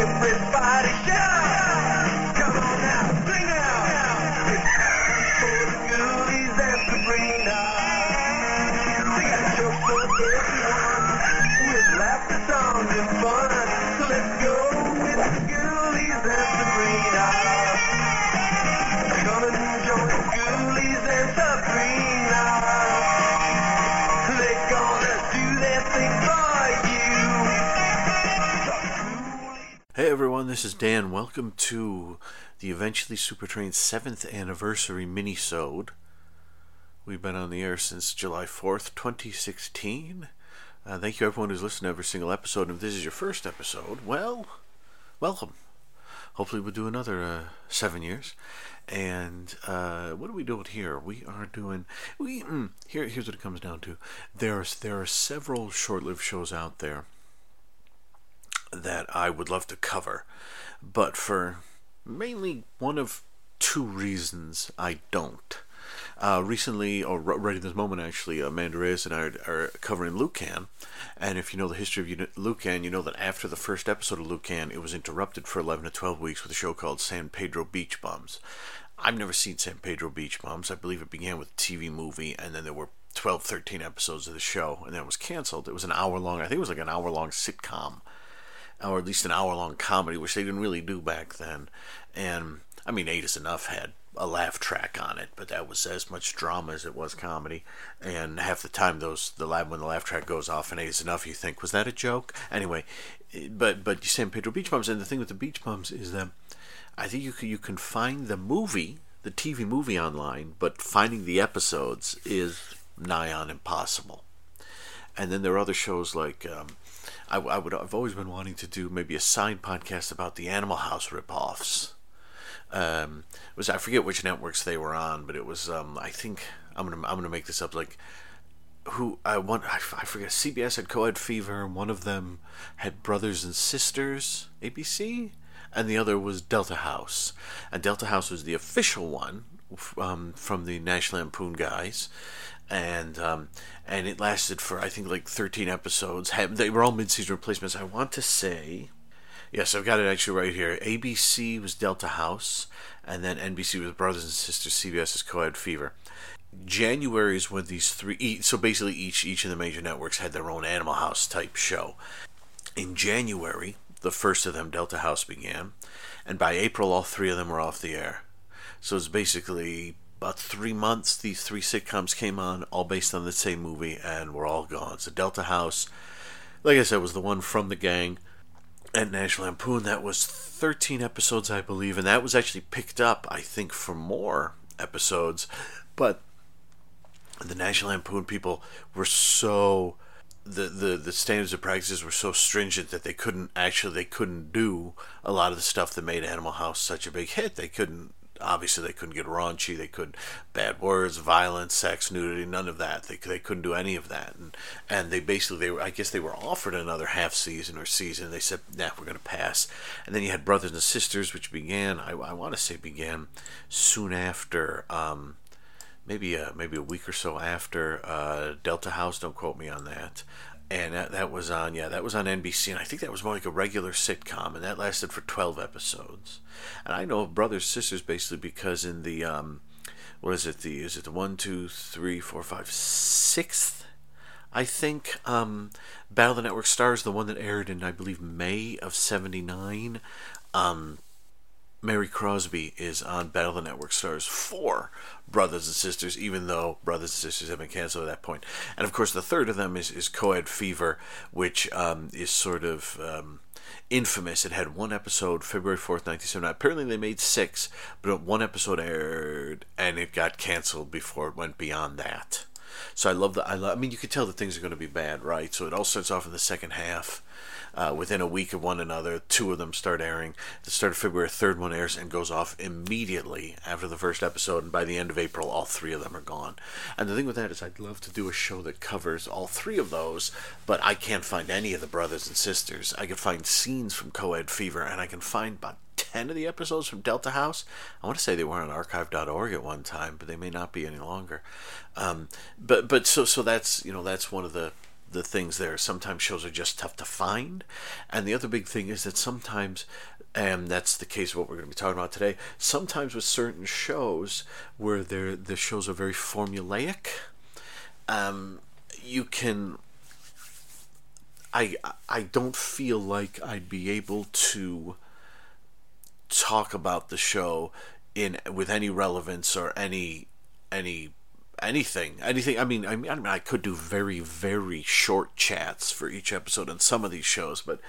Everybody this is Dan. Welcome to the Eventually Supertrained 7th anniversary mini-sode. We've been on the air since July 4th, 2016. Uh, thank you everyone who's listened to every single episode. And if this is your first episode, well, welcome. Hopefully we'll do another uh, seven years. And uh, what are we doing here? We are doing we mm, here. Here's what it comes down to. There's there are several short-lived shows out there that I would love to cover, but for mainly one of two reasons I don't. Uh, recently, or right at this moment, actually, Amanda Reyes and I are, are covering Lucan. And if you know the history of Lucan, you know that after the first episode of Lucan, it was interrupted for 11 to 12 weeks with a show called San Pedro Beach Bums. I've never seen San Pedro Beach Bums. I believe it began with a TV movie, and then there were 12, 13 episodes of the show, and then it was canceled. It was an hour long, I think it was like an hour long sitcom or at least an hour long comedy, which they didn't really do back then. And I mean, Eight is Enough had a laugh track on it, but that was as much drama as it was comedy. And half the time, those the lab when the laugh track goes off and Eight is Enough, you think was that a joke? Anyway, but but you San Pedro Beach Bums, and the thing with the Beach Bums is that I think you can, you can find the movie, the TV movie online, but finding the episodes is nigh on impossible. And then there are other shows like um, I, I would I've always been wanting to do maybe a side podcast about the Animal House ripoffs. Um, was I forget which networks they were on, but it was um, I think I'm gonna I'm gonna make this up like who I one I, I forget CBS had Coed Fever, and one of them had Brothers and Sisters ABC, and the other was Delta House, and Delta House was the official one um, from the National Lampoon guys, and um, and it lasted for I think like 13 episodes. They were all mid-season replacements. I want to say, yes, I've got it actually right here. ABC was Delta House, and then NBC was Brothers and Sisters. CBS is Coed Fever. January is when these three. So basically, each each of the major networks had their own Animal House type show. In January, the first of them, Delta House, began, and by April, all three of them were off the air. So it's basically about three months. These three sitcoms came on, all based on the same movie, and were all gone. So Delta House, like I said, was the one from the gang at National Lampoon. That was 13 episodes, I believe, and that was actually picked up, I think, for more episodes. But the National Lampoon people were so the, the the standards of practices were so stringent that they couldn't actually they couldn't do a lot of the stuff that made Animal House such a big hit. They couldn't obviously they couldn't get raunchy. They couldn't bad words, violence, sex, nudity, none of that. They they couldn't do any of that. And and they basically they were I guess they were offered another half season or season. They said nah we're going to pass. And then you had Brothers and Sisters, which began I, I want to say began soon after. Um, maybe a, maybe a week or so after uh, Delta House. Don't quote me on that. And that, that was on yeah that was on NBC, and I think that was more like a regular sitcom, and that lasted for twelve episodes. And I know of Brothers Sisters basically because in the um, what is it the is it the one two three four five sixth I think um, Battle of the Network Stars, the one that aired in I believe May of '79. Um, Mary Crosby is on Battle of the Network Stars for Brothers and Sisters, even though Brothers and Sisters have been canceled at that point. And of course, the third of them is, is Coed Fever, which um, is sort of um, infamous. It had one episode, February 4th, 1979. Apparently, they made six, but one episode aired and it got canceled before it went beyond that. So I love the. I, love, I mean, you could tell that things are going to be bad, right? So it all starts off in the second half. Uh, within a week of one another, two of them start airing. The start of February, third one airs and goes off immediately after the first episode, and by the end of April, all three of them are gone. And the thing with that is, I'd love to do a show that covers all three of those, but I can't find any of the brothers and sisters. I can find scenes from Coed Fever, and I can find about 10 of the episodes from Delta House. I want to say they were on archive.org at one time, but they may not be any longer. Um, but but so so that's you know that's one of the the things there. Sometimes shows are just tough to find, and the other big thing is that sometimes, and that's the case of what we're going to be talking about today. Sometimes with certain shows where they're, the shows are very formulaic, um, you can. I I don't feel like I'd be able to talk about the show in with any relevance or any any anything anything i mean i mean, I, mean, I could do very very short chats for each episode on some of these shows but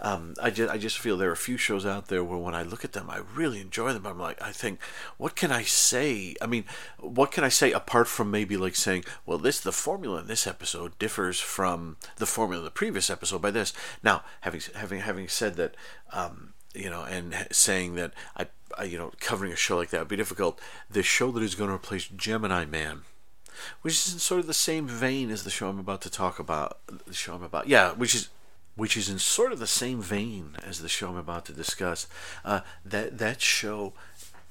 um, I just I just feel there are a few shows out there where when I look at them I really enjoy them I'm like I think what can I say I mean what can I say apart from maybe like saying well this the formula in this episode differs from the formula in the previous episode by this now having having having said that um, you know, and saying that I, I, you know, covering a show like that would be difficult. The show that is going to replace Gemini Man, which is in sort of the same vein as the show I'm about to talk about. The show I'm about, yeah, which is which is in sort of the same vein as the show I'm about to discuss. Uh, that that show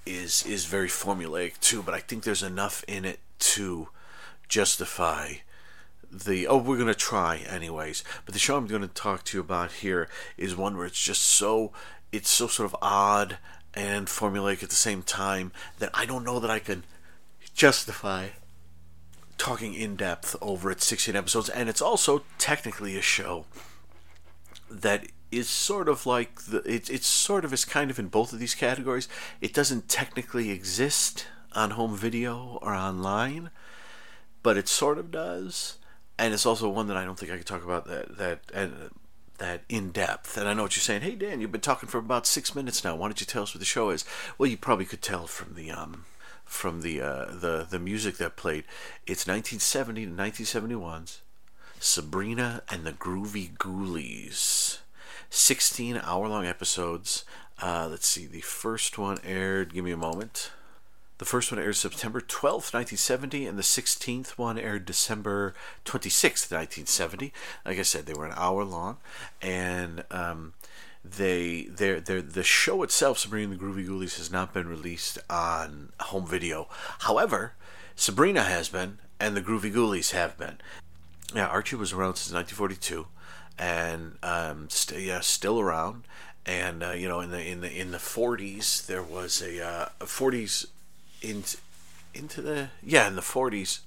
is is very formulaic too, but I think there's enough in it to justify the oh we're going to try anyways but the show i'm going to talk to you about here is one where it's just so it's so sort of odd and formulaic at the same time that I don't know that I can justify talking in depth over its 16 episodes. And it's also technically a show that is sort of like the it, it's sort of is kind of in both of these categories. It doesn't technically exist on home video or online, but it sort of does. And it's also one that I don't think I could talk about that that and that in depth. And I know what you're saying. Hey Dan, you've been talking for about six minutes now. Why don't you tell us what the show is? Well, you probably could tell from the um, from the uh, the the music that played. It's 1970 to 1971's Sabrina and the Groovy Ghoulies. 16 hour long episodes. Uh, let's see. The first one aired. Give me a moment. The first one aired September 12th, 1970, and the 16th one aired December 26th, 1970. Like I said, they were an hour long, and um, they they they the show itself, Sabrina the Groovy Ghoulies, has not been released on home video. However, Sabrina has been, and the Groovy Ghoulies have been. Yeah, Archie was around since 1942, and um, st- yeah, still around. And uh, you know, in the in the in the 40s, there was a uh, 40s into into the yeah in the 40s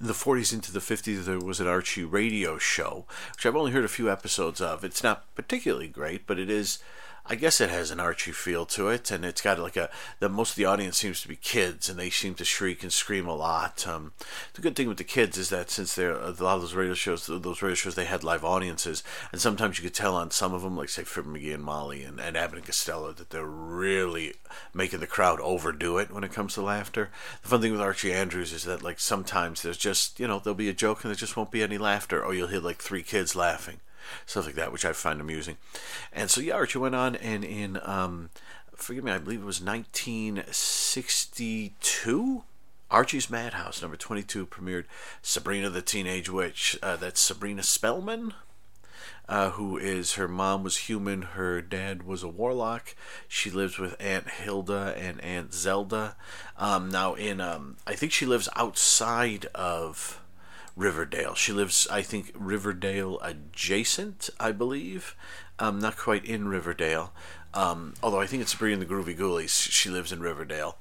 in the 40s into the 50s there was an archie radio show which i've only heard a few episodes of. It's not particularly great but it is I guess it has an Archie feel to it, and it's got like a. The most of the audience seems to be kids, and they seem to shriek and scream a lot. Um, the good thing with the kids is that since they're a lot of those radio shows, those radio shows, they had live audiences, and sometimes you could tell on some of them, like say Fibber McGee and Molly and, and Abbott and Costello, that they're really making the crowd overdo it when it comes to laughter. The fun thing with Archie Andrews is that like sometimes there's just you know there'll be a joke and there just won't be any laughter, or you'll hear like three kids laughing stuff like that, which I find amusing. And so, yeah, Archie went on, and in, um, forgive me, I believe it was 1962. Archie's Madhouse, number 22, premiered Sabrina the Teenage Witch. Uh, that's Sabrina Spellman, uh, who is her mom was human, her dad was a warlock. She lives with Aunt Hilda and Aunt Zelda. Um, now, in um, I think she lives outside of Riverdale. She lives, I think, Riverdale adjacent, I believe. Um, not quite in Riverdale. Um, although I think it's Sabrina the Groovy Ghoulies. She lives in Riverdale.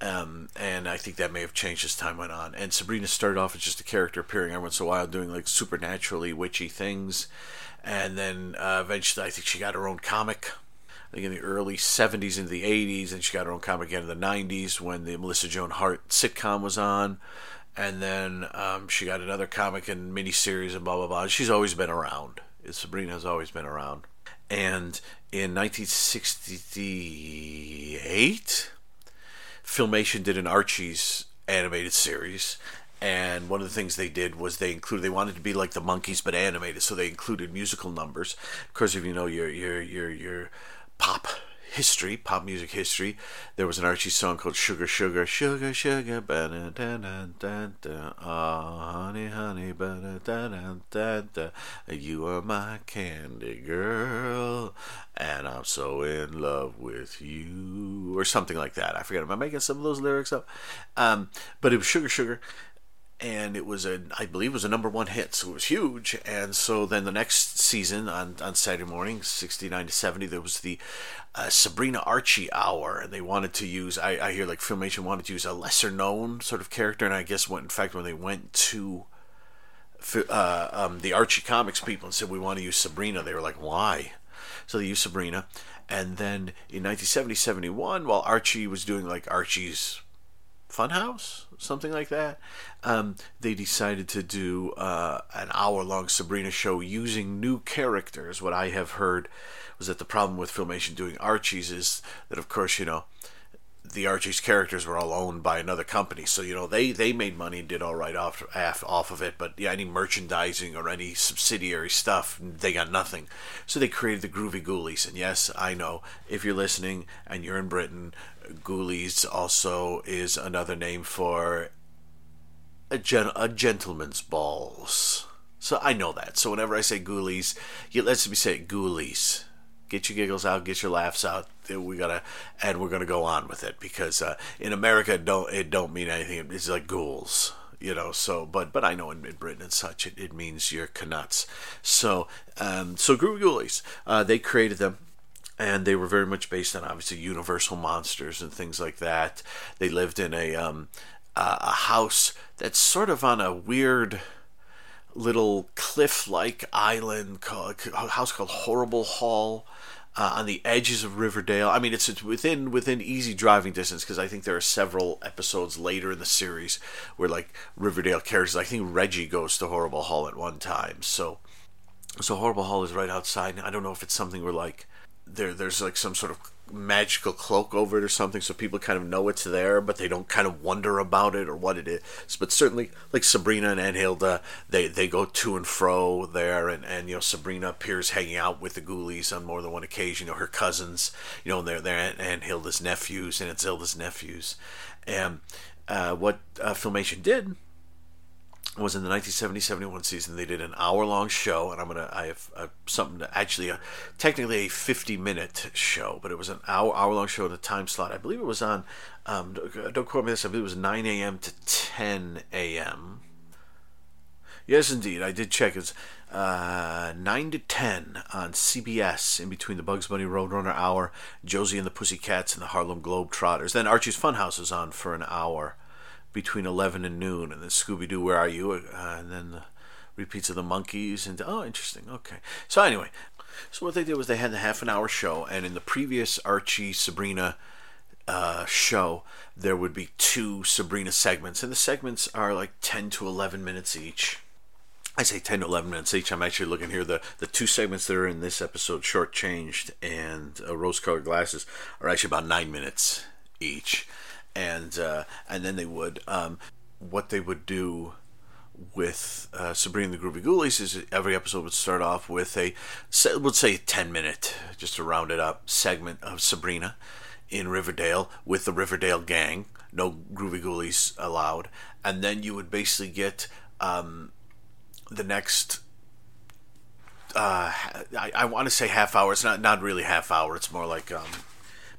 Um, and I think that may have changed as time went on. And Sabrina started off as just a character appearing every once in a while, doing like supernaturally witchy things. And then uh, eventually, I think she got her own comic. I think in the early 70s into the 80s, and she got her own comic again in the 90s when the Melissa Joan Hart sitcom was on and then um, she got another comic and miniseries and blah blah blah. She's always been around. Sabrina has always been around. And in 1968, Filmation did an Archie's animated series, and one of the things they did was they included they wanted to be like the Monkees but animated, so they included musical numbers. Of course, if you know your your your your pop history, pop music history, there was an Archie song called Sugar Sugar, Sugar Sugar, oh, honey honey, you are my candy girl, and I'm so in love with you, or something like that. I forget. Am I making some of those lyrics up? Um, but it was Sugar Sugar. And it was a I believe it was a number one hit, so it was huge. And so then the next season on on Saturday morning, sixty nine to seventy, there was the uh, Sabrina Archie hour, and they wanted to use I, I hear like Filmation wanted to use a lesser known sort of character, and I guess when in fact when they went to uh, um, the Archie comics people and said we want to use Sabrina, they were like why? So they used Sabrina, and then in 1970 71, while Archie was doing like Archie's Funhouse, something like that. Um, they decided to do uh, an hour long Sabrina show using new characters. What I have heard was that the problem with Filmation doing Archie's is that, of course, you know, the Archie's characters were all owned by another company, so you know they they made money and did all right off off of it. But yeah, any merchandising or any subsidiary stuff, they got nothing. So they created the Groovy Ghoulies, and yes, I know if you're listening and you're in Britain, Ghoulies also is another name for a, gen- a gentleman's balls. So I know that. So whenever I say ghoulies, you let's me say ghoulies. Get your giggles out, get your laughs out. We gotta, and we're gonna go on with it because uh, in America, it don't it don't mean anything. It's like ghouls, you know. So, but but I know in, in Britain and such, it, it means you're canuts. So um, so Groovy Ghoulies, uh, they created them and they were very much based on obviously universal monsters and things like that. They lived in a um, a house that's sort of on a weird little cliff-like island called a house called Horrible Hall. Uh, on the edges of Riverdale. I mean, it's, it's within within easy driving distance because I think there are several episodes later in the series where like Riverdale characters. I think Reggie goes to Horrible Hall at one time. So, so Horrible Hall is right outside. I don't know if it's something where like there there's like some sort of magical cloak over it or something so people kind of know it's there but they don't kind of wonder about it or what it is. But certainly like sabrina and Aunt Hilda they they go to and fro there and and you know sabrina appears hanging out with the ghoulies on more than one occasion you know her cousins you know they're they're Aunt, Aunt Hilda's nephews and it's Hilda's nephews. And uh, what uh, filmation did was in the 1970-71 season. They did an hour-long show, and I'm gonna I have uh, something to, actually a, technically a 50-minute show, but it was an hour hour-long show in a time slot. I believe it was on. Um, don't quote me this. I believe it was 9 a.m. to 10 a.m. Yes, indeed, I did check. It's uh, 9 to 10 on CBS in between the Bugs Bunny Roadrunner hour, Josie and the Pussycats, and the Harlem Globetrotters. Then Archie's Funhouse is on for an hour between 11 and noon, and then Scooby Doo, Where Are You? Uh, and then the repeats of the Monkees, And oh, interesting. Okay. So anyway, so what they did was they had the half an hour show, and in the previous Archie Sabrina uh, show, there would be two Sabrina segments, and the segments are like 10 to 11 minutes each. I say 10 to 11 minutes each. I'm actually looking here. The, the two segments that are in this episode, Shortchanged and uh, Rose Colored Glasses, are actually about nine minutes each and uh, and then they would um, what they would do with uh, Sabrina the Groovy Ghoulies is every episode would start off with a would say ten minute just to round it up segment of Sabrina in Riverdale with the Riverdale gang, no Groovy Ghoulies allowed, and then you would basically get um, the next. Uh, I, I want to say half hour. It's not not really half hour. It's more like um,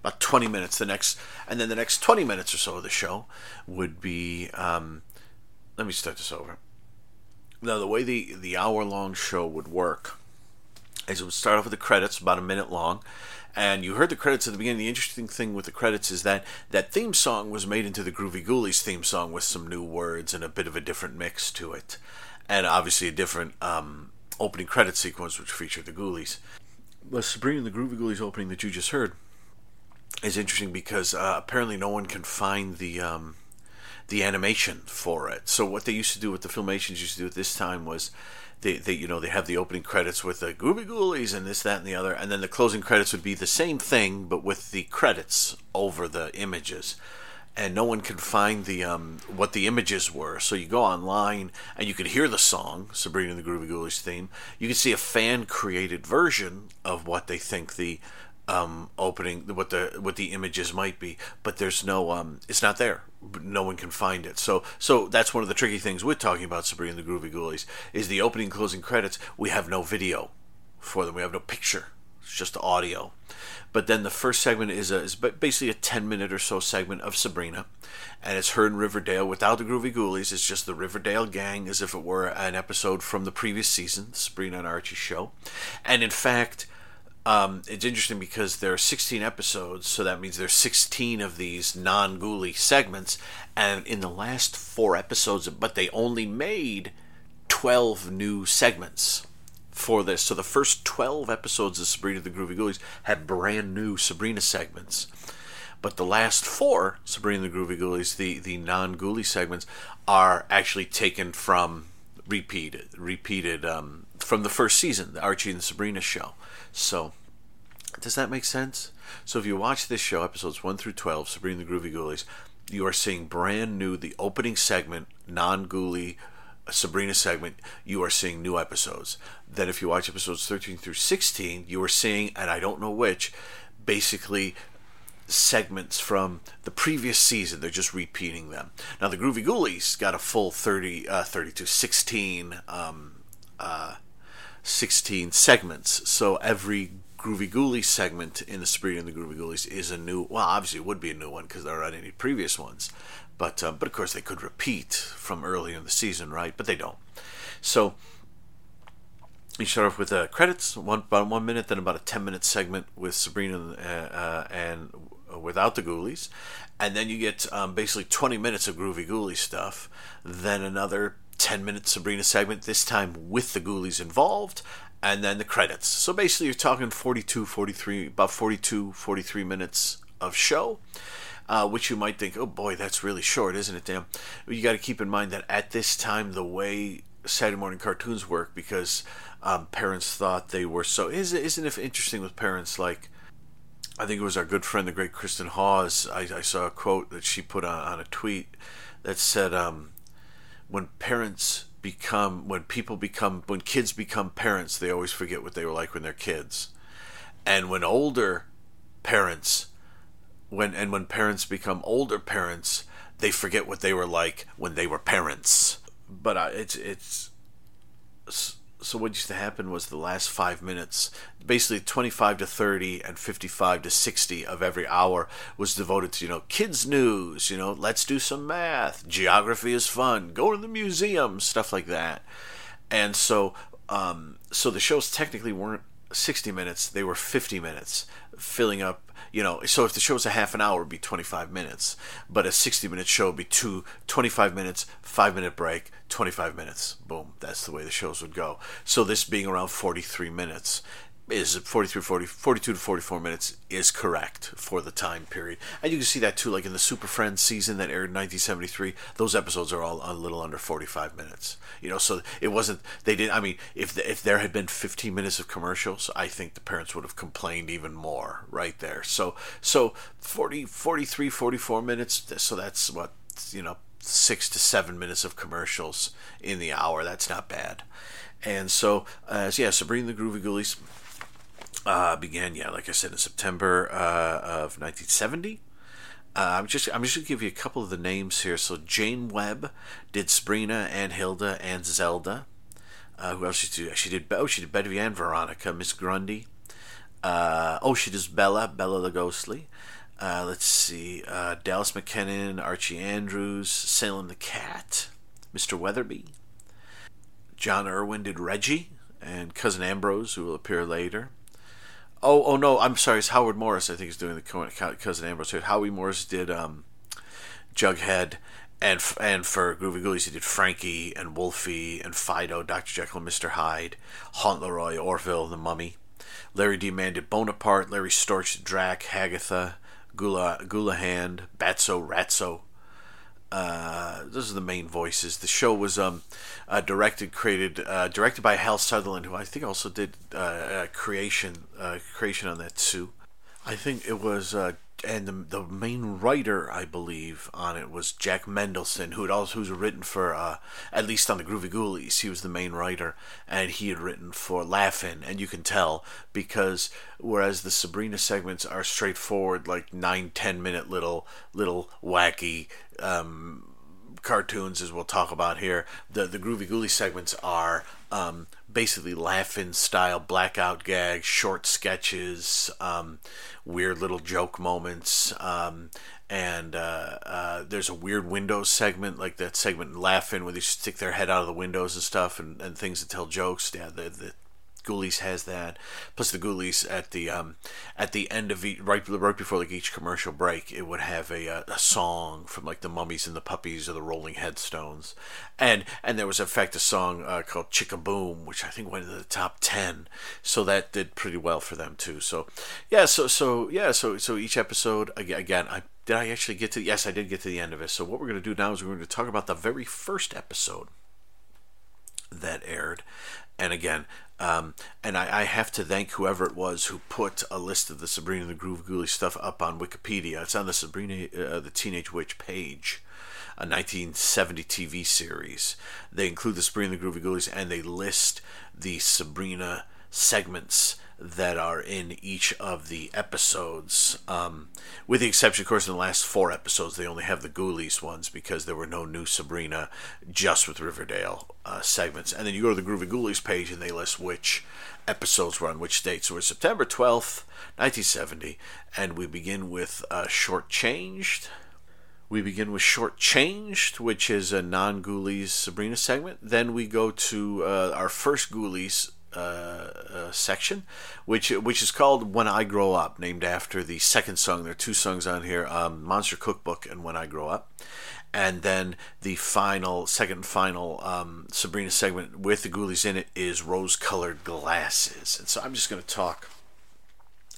about 20 minutes the next and then the next 20 minutes or so of the show would be um, let me start this over now the way the the hour long show would work is it would start off with the credits about a minute long and you heard the credits at the beginning. The interesting thing with the credits is that that theme song was made into the Groovy Ghoulies theme song with some new words and a bit of a different mix to it, and obviously a different um, opening credit sequence which featured the Ghoulies. But Sabrina and the Groovy Ghoulies opening that you just heard is interesting because uh, apparently no one can find the um, the animation for it. So what they used to do, what the filmations used to do at this time was. They, they, you know, they have the opening credits with the Groovy Ghoulies and this, that, and the other, and then the closing credits would be the same thing, but with the credits over the images and no one could find the um, what the images were. So you go online and you could hear the song Sabrina the Groovy Ghoulies theme. You can see a fan created version of what they think the um, opening what the what the images might be, but there's no um, it's not there. No one can find it. So so that's one of the tricky things with talking about Sabrina and the Groovy Ghoulies is the opening closing credits. We have no video for them. We have no picture It's just audio. But then the first segment is a, is basically a 10 minute or so segment of Sabrina. And it's her in Riverdale without the Groovy Ghoulies. It's just the Riverdale gang as if it were an episode from the previous season, Sabrina and Archie show. And in fact, um, it's interesting because there are 16 episodes, so that means there's 16 of these non-ghoulie segments, and in the last four episodes, but they only made 12 new segments for this. So the first 12 episodes of Sabrina the Groovy Ghoulies had brand new Sabrina segments. But the last four Sabrina the Groovy Ghoulies, the, the non-ghoulie segments, are actually taken from repeated, repeated um, from the first season, the Archie and Sabrina show. So, does that make sense? So, if you watch this show, episodes 1 through 12, Sabrina the Groovy Ghoulies, you are seeing brand new, the opening segment, non ghoulie Sabrina segment, you are seeing new episodes. Then, if you watch episodes 13 through 16, you are seeing, and I don't know which, basically segments from the previous season. They're just repeating them. Now, the Groovy Ghoulies got a full 30, uh, 32, 16, um, uh, 16 segments. So every Groovy Ghoulie segment in the Sabrina and the Groovy Ghoulies is a new. Well, obviously, it would be a new one because there aren't any previous ones. But uh, but of course, they could repeat from earlier in the season, right? But they don't. So you start off with uh, credits, one about one minute, then about a ten minute segment with Sabrina uh, uh, and without the Ghoulies, and then you get um, basically twenty minutes of Groovy Ghoulie stuff, then another 10 minute Sabrina segment, this time with the Ghoulies involved, and then the credits. So basically, you're talking 42, 43, about 42, 43 minutes of show. Uh, which you might think, oh boy, that's really short, isn't it, Dan? You got to keep in mind that at this time, the way Saturday morning cartoons work, because um, parents thought they were so. Isn't, isn't it interesting with parents like. I think it was our good friend, the great Kristen Hawes. I, I saw a quote that she put on, on a tweet that said, um, when parents become when people become when kids become parents they always forget what they were like when they're kids. And when older parents when and when parents become older parents they forget what they were like when they were parents. But uh, it's it's so what used to happen was the last five minutes, basically 25 to 30 and 55 to 60 of every hour was devoted to, you know, kids' news, you know, let's do some math, geography is fun, go to the museum, stuff like that. And so, um, so the shows technically weren't 60 minutes, they were 50 minutes, filling up you know, so if the show's a half an hour, it'd be 25 minutes. But a 60 minute show would be two, 25 minutes, five minute break, 25 minutes. Boom. That's the way the shows would go. So this being around 43 minutes is 43 40 42 to 44 minutes is correct for the time period. And you can see that too like in the super friends season that aired in 1973 those episodes are all a little under 45 minutes. You know so it wasn't they didn't i mean if the, if there had been 15 minutes of commercials i think the parents would have complained even more right there. So so 40 43 44 minutes so that's what you know six to seven minutes of commercials in the hour. That's not bad. And so, uh, so yeah, Sabrina the Groovy Ghoulies uh, began, yeah, like I said, in September uh, of 1970. Uh, I'm just I'm just gonna give you a couple of the names here. So Jane Webb did Sabrina and Hilda and Zelda. Uh, who else she did? She did oh she did Betty and Veronica, Miss Grundy. Uh, oh she does Bella, Bella the Ghostly. Uh, let's see, Dallas McKennon, Archie Andrews, Salem the Cat, Mr. Weatherbee. John Erwin did Reggie and Cousin Ambrose, who will appear later. Oh, oh no, I'm sorry. It's Howard Morris. I think is doing the cousin Ambrose. Here. Howie Morris did um, Jughead, and and for Groovy Ghoulies he did Frankie and Wolfie and Fido, Doctor Jekyll, and Mister Hyde, Hauntleroy, Orville, the Mummy. Larry D. Mann did Boneapart. Larry Storch, Drac, Hagatha, Gula Gulahand, Batso, Ratso, uh, those are the main voices. The show was um, uh, directed, created, uh, directed by Hal Sutherland, who I think also did uh, creation, uh, creation on that too. I think it was uh, and the, the main writer, I believe, on it was Jack Mendelsohn, who had also who's written for uh, at least on the Groovy Ghoulies. He was the main writer, and he had written for Laugh-In, and you can tell because whereas the Sabrina segments are straightforward, like nine ten minute little little wacky. Um, cartoons as we'll talk about here the the groovy ghoulie segments are um, basically laugh-in style blackout gags, short sketches, um, weird little joke moments. Um, and uh, uh, there's a weird windows segment, like that segment in Laugh-In where they stick their head out of the windows and stuff, and, and things that tell jokes. Yeah, the, the Ghoulies has that. Plus the Ghoulies at the um, at the end of each, right right before like each commercial break, it would have a, a, a song from like the Mummies and the Puppies or the Rolling Headstones, and and there was in fact a song uh, called Chicka Boom, which I think went into the top ten. So that did pretty well for them too. So yeah, so so yeah, so so each episode again, I did I actually get to yes I did get to the end of it. So what we're going to do now is we're going to talk about the very first episode that aired. And again, um, and I, I, have to thank whoever it was who put a list of the Sabrina the Groove Ghoulie stuff up on Wikipedia. It's on the Sabrina uh, the Teenage Witch page, a 1970 TV series. They include the Sabrina the Groovy Ghoulies and they list the Sabrina segments that are in each of the episodes. Um, with the exception, of course, in the last four episodes, they only have the Ghoulies ones because there were no new Sabrina, just with Riverdale uh, segments. And then you go to the Groovy Ghoulies page and they list which episodes were on which dates. So it's September 12th, 1970, and we begin with uh, Shortchanged. We begin with Short Changed, which is a non Ghoulies Sabrina segment. Then we go to uh, our first Ghoulies uh, uh, section, which which is called "When I Grow Up," named after the second song. There are two songs on here: um, "Monster Cookbook" and "When I Grow Up." And then the final, second final um, Sabrina segment with the Ghoulies in it is "Rose-Colored Glasses." And so I'm just going to talk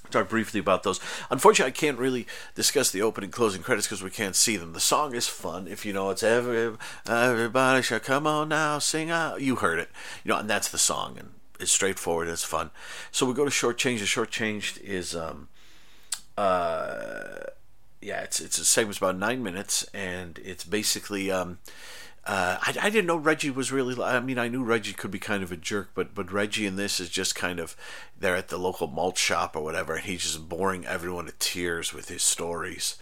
talk briefly about those. Unfortunately, I can't really discuss the opening closing credits because we can't see them. The song is fun. If you know it's every, everybody should come on now, sing out. You heard it, you know, and that's the song. And it's straightforward. It's fun. So we go to short change. The short change is um, uh, yeah, it's it's a segment's about nine minutes, and it's basically um, uh, I, I didn't know Reggie was really. I mean, I knew Reggie could be kind of a jerk, but but Reggie in this is just kind of they're at the local malt shop or whatever, and he's just boring everyone to tears with his stories.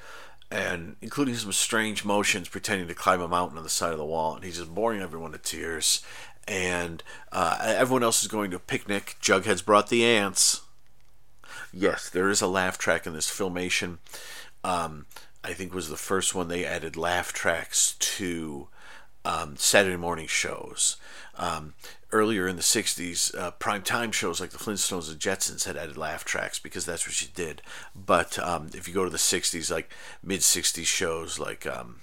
And including some strange motions, pretending to climb a mountain on the side of the wall, and he's just boring everyone to tears and uh, everyone else is going to a picnic. Jughead's brought the ants. Yes, there is a laugh track in this filmation. Um, I think was the first one they added laugh tracks to um, Saturday morning shows. Um, earlier in the 60s, uh, prime time shows like the Flintstones and Jetsons had added laugh tracks because that's what you did. But um, if you go to the 60s, like mid 60s shows like um,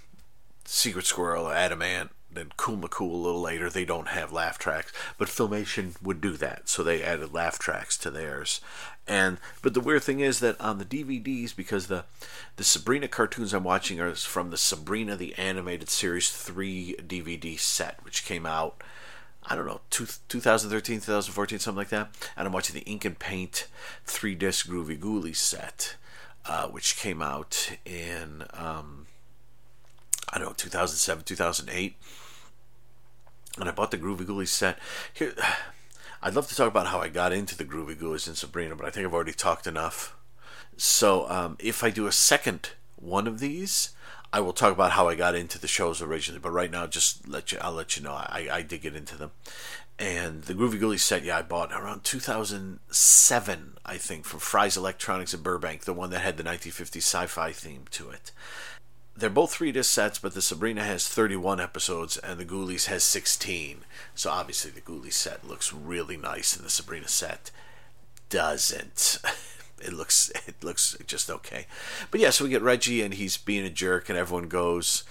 Secret Squirrel, Atom Ant, then Cool a little later, they don't have laugh tracks, but Filmation would do that, so they added laugh tracks to theirs. And but the weird thing is that on the DVDs, because the the Sabrina cartoons I'm watching are from the Sabrina the Animated Series three DVD set, which came out. I don't know, two, 2013, 2014, something like that. And I'm watching the Ink and Paint three disc Groovy Ghoulie set, uh, which came out in, um, I don't know, 2007, 2008 and I bought the Groovy Ghoulies set. Here, I'd love to talk about how I got into the Groovy Ghoulies and Sabrina, but I think I've already talked enough. So um, if I do a second one of these, I will talk about how I got into the shows originally. But right now, just let you, I'll let you know I, I did get into them. And the Groovy Ghoulies set, yeah, I bought around 2007, I think, from Fry's Electronics in Burbank, the one that had the 1950s sci-fi theme to it they're both three disc sets, but the Sabrina has 31 episodes and the Ghoulies has 16. So obviously the Ghoulies set looks really nice, and the Sabrina set doesn't. It looks it looks just okay. But yeah, so we get Reggie and he's being a jerk, and everyone goes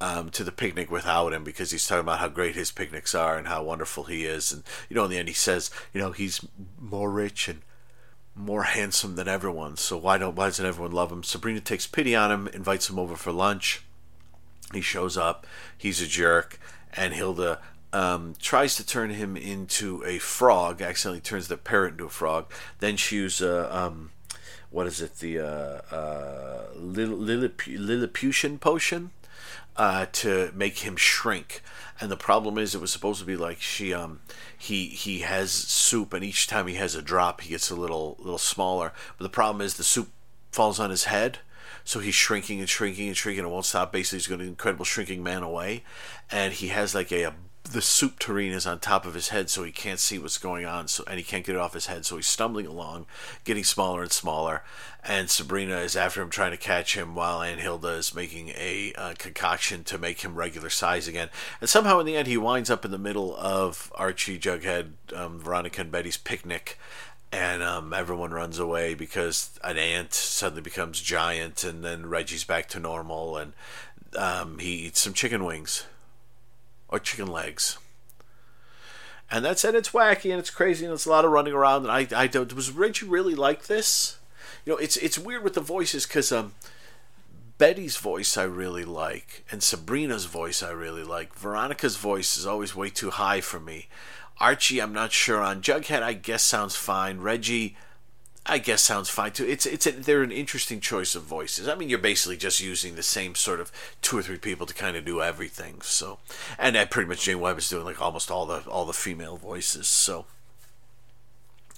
um, to the picnic without him because he's talking about how great his picnics are and how wonderful he is. And you know, in the end, he says, you know, he's more rich and more handsome than everyone. So why don't why doesn't everyone love him? Sabrina takes pity on him, invites him over for lunch. He shows up. He's a jerk, and Hilda um, tries to turn him into a frog. Accidentally turns the parrot into a frog. Then she uses uh, um, what is it? The uh, uh, Lilliputian potion uh, to make him shrink. And the problem is, it was supposed to be like she, um, he, he has soup, and each time he has a drop, he gets a little, little smaller. But the problem is, the soup falls on his head, so he's shrinking and shrinking and shrinking, and won't stop. Basically, he's going to incredible shrinking man away, and he has like a, a the soup tureen is on top of his head, so he can't see what's going on, so and he can't get it off his head, so he's stumbling along, getting smaller and smaller. And Sabrina is after him, trying to catch him, while Aunt Hilda is making a uh, concoction to make him regular size again. And somehow, in the end, he winds up in the middle of Archie, Jughead, um, Veronica, and Betty's picnic, and um, everyone runs away because an ant suddenly becomes giant, and then Reggie's back to normal, and um, he eats some chicken wings or chicken legs. And that's it. It's wacky and it's crazy and it's a lot of running around. And I, I don't. Was Reggie really like this? You know, it's it's weird with the voices because um, Betty's voice I really like, and Sabrina's voice I really like. Veronica's voice is always way too high for me. Archie, I'm not sure on. Jughead, I guess sounds fine. Reggie, I guess sounds fine too. It's it's a, they're an interesting choice of voices. I mean, you're basically just using the same sort of two or three people to kind of do everything. So, and that pretty much Jane Webb is doing like almost all the all the female voices. So.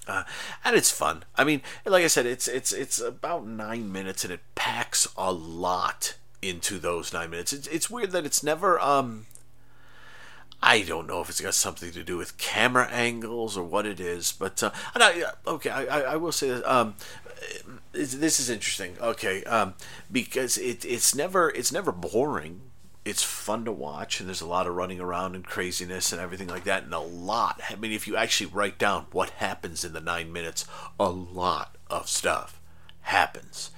Uh, and it's fun. I mean, like I said, it's it's it's about nine minutes, and it packs a lot into those nine minutes. It's it's weird that it's never um I don't know if it's got something to do with camera angles or what it is, but uh, and I, okay, I, I will say that um, this is interesting. Okay, um, because it, it's never it's never boring. It's fun to watch, and there's a lot of running around and craziness and everything like that, and a lot. I mean, if you actually write down what happens in the nine minutes, a lot of stuff happens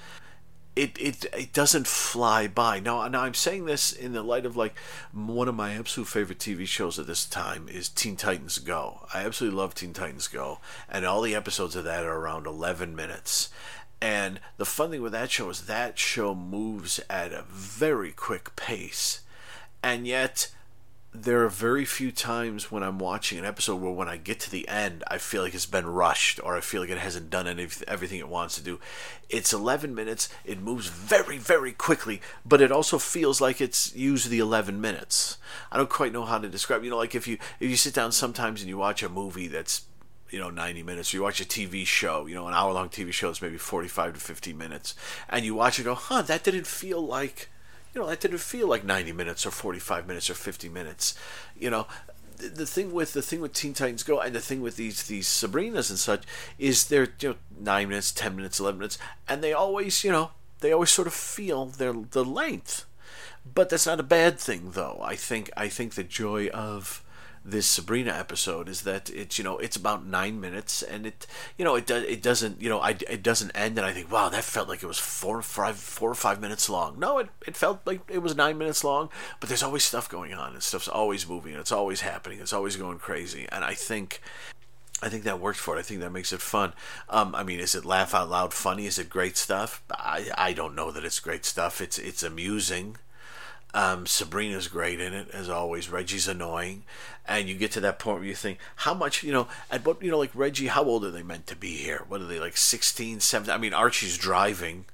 it, it it doesn't fly by. Now, now I'm saying this in the light of like one of my absolute favorite TV shows at this time is Teen Titans Go. I absolutely love Teen Titans Go, and all the episodes of that are around 11 minutes. And the fun thing with that show is that show moves at a very quick pace, and yet there are very few times when I'm watching an episode where when I get to the end, I feel like it's been rushed or I feel like it hasn't done any, everything it wants to do. It's 11 minutes, it moves very, very quickly, but it also feels like it's used the 11 minutes. I don't quite know how to describe. You know, like if you if you sit down sometimes and you watch a movie that's you know 90 minutes you watch a tv show you know an hour long tv show that's maybe 45 to 50 minutes and you watch it go huh that didn't feel like you know, that didn't feel like 90 minutes or 45 minutes or 50 minutes. You know, the thing with the thing with Teen Titans Go and the thing with these these Sabrinas and such is they're you know nine minutes, ten minutes, eleven minutes, and they always you know they always sort of feel their the length. But that's not a bad thing, though. I think I think the joy of this Sabrina episode is that it's you know it's about nine minutes and it you know it does it doesn't you know I, it doesn't end and I think wow that felt like it was four five four or five minutes long no it, it felt like it was nine minutes long but there's always stuff going on and stuff's always moving and it's always happening it's always going crazy and I think I think that works for it. I think that makes it fun. Um, I mean, is it laugh out loud funny? Is it great stuff? I, I don't know that it's great stuff. It's it's amusing. Um, Sabrina's great in it as always. Reggie's annoying, and you get to that point where you think, how much you know? At what you know, like Reggie, how old are they meant to be here? What are they like 16, 17? I mean, Archie's driving,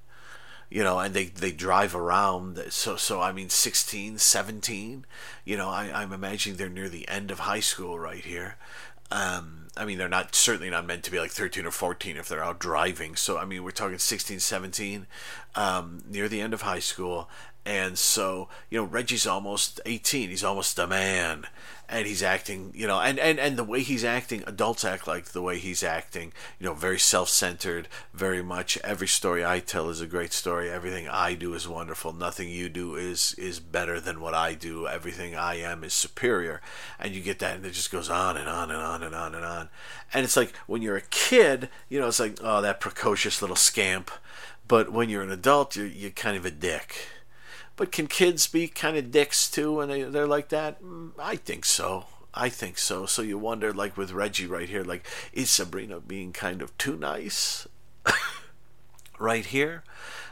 you know, and they they drive around. So so I mean, 16, 17. You know, I, I'm imagining they're near the end of high school right here. Um, I mean, they're not certainly not meant to be like 13 or 14 if they're out driving. So, I mean, we're talking 16, 17, um, near the end of high school. And so, you know, Reggie's almost 18. He's almost a man. And he's acting, you know, and, and, and the way he's acting, adults act like the way he's acting, you know, very self centered, very much. Every story I tell is a great story. Everything I do is wonderful. Nothing you do is, is better than what I do. Everything I am is superior. And you get that, and it just goes on and on and on and on and on. And it's like when you're a kid, you know, it's like, oh, that precocious little scamp. But when you're an adult, you're, you're kind of a dick but can kids be kind of dicks too when they, they're like that? Mm, I think so. I think so. So you wonder, like with Reggie right here, like, is Sabrina being kind of too nice? right here?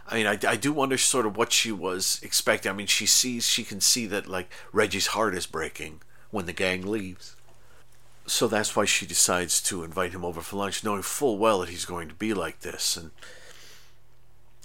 I mean, I, I do wonder sort of what she was expecting. I mean, she sees, she can see that, like, Reggie's heart is breaking when the gang leaves. So that's why she decides to invite him over for lunch, knowing full well that he's going to be like this. And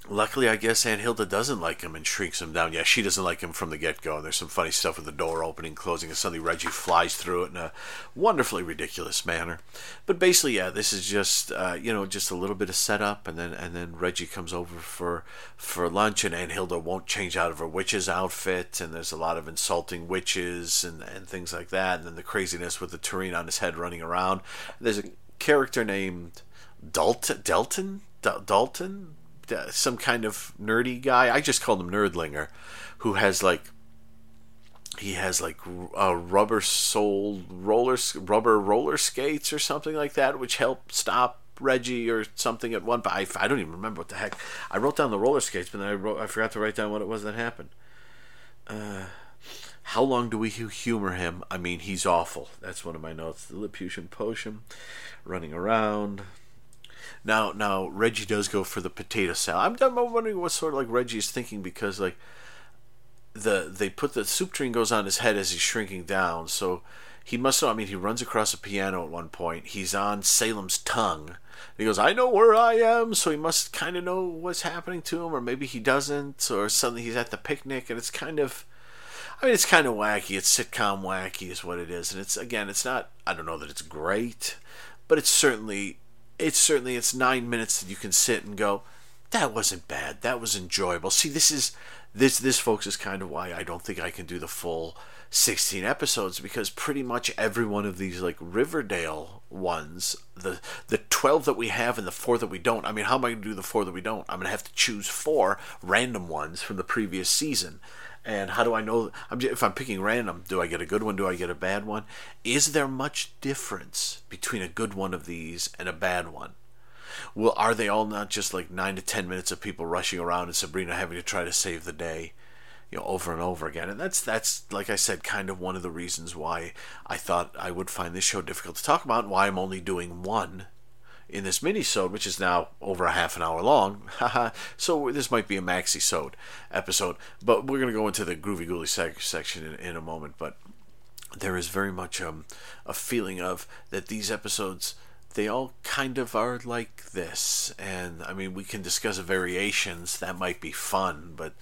Luckily, I guess Aunt Hilda doesn't like him and shrinks him down. Yeah, she doesn't like him from the get go. And there's some funny stuff with the door opening, closing, and suddenly Reggie flies through it in a wonderfully ridiculous manner. But basically, yeah, this is just uh, you know just a little bit of setup, and then and then Reggie comes over for for lunch, and Aunt Hilda won't change out of her witch's outfit, and there's a lot of insulting witches and and things like that, and then the craziness with the tureen on his head running around. There's a character named Dalton Dalton Dalton uh, some kind of nerdy guy. I just called him Nerdlinger, who has like he has like a rubber sole roller rubber roller skates or something like that, which help stop Reggie or something at one. But I, I don't even remember what the heck. I wrote down the roller skates, but then I wrote I forgot to write down what it was that happened. Uh, how long do we humor him? I mean, he's awful. That's one of my notes. The Lilliputian potion, running around, now, now Reggie does go for the potato salad. I'm, I'm wondering what sort of like Reggie is thinking because like the they put the soup tureen goes on his head as he's shrinking down, so he must know. I mean, he runs across a piano at one point. He's on Salem's tongue. He goes, "I know where I am," so he must kind of know what's happening to him, or maybe he doesn't, or suddenly he's at the picnic, and it's kind of. I mean, it's kind of wacky. It's sitcom wacky, is what it is, and it's again, it's not. I don't know that it's great, but it's certainly it's certainly it's nine minutes that you can sit and go, that wasn't bad. That was enjoyable. See, this is this this folks is kind of why I don't think I can do the full 16 episodes because pretty much every one of these like Riverdale ones, the the 12 that we have and the four that we don't. I mean, how am I going to do the four that we don't? I'm going to have to choose four random ones from the previous season. And how do I know if I'm picking random? Do I get a good one? Do I get a bad one? Is there much difference between a good one of these and a bad one? Well, are they all not just like nine to ten minutes of people rushing around and Sabrina having to try to save the day, you know, over and over again? And that's that's like I said, kind of one of the reasons why I thought I would find this show difficult to talk about, and why I'm only doing one in this mini-sode, which is now over a half an hour long. so this might be a maxi-sode episode, but we're going to go into the groovy ghouly sec- section in, in, a moment. But there is very much um, a feeling of that these episodes they all kind of are like this, and I mean we can discuss variations. That might be fun, but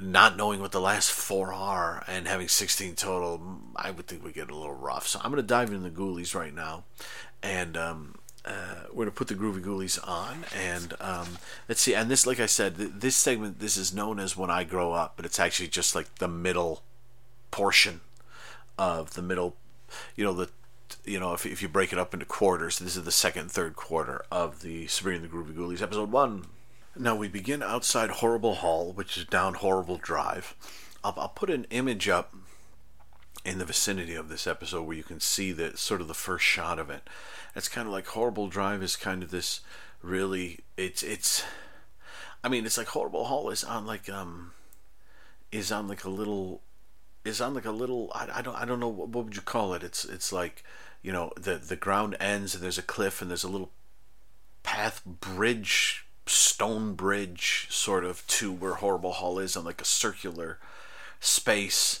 not knowing what the last four are and having 16 total, I would think we get a little rough. So I'm going to dive into the ghoulies right now. And um, uh, we're gonna put the Groovy Ghoulies on, and um, let's see. And this, like I said, th- this segment this is known as "When I Grow Up," but it's actually just like the middle portion of the middle. You know the, you know if if you break it up into quarters, this is the second third quarter of the Sabrina the Groovy Ghoulies episode one. Now we begin outside Horrible Hall, which is down Horrible Drive. I'll, I'll put an image up in the vicinity of this episode where you can see the sort of the first shot of it. It's kind of like Horrible Drive is kind of this really it's it's I mean it's like Horrible Hall is on like um is on like a little is on like a little I, I don't I don't know what, what would you call it? It's it's like you know the the ground ends and there's a cliff and there's a little path bridge stone bridge sort of to where Horrible Hall is on like a circular space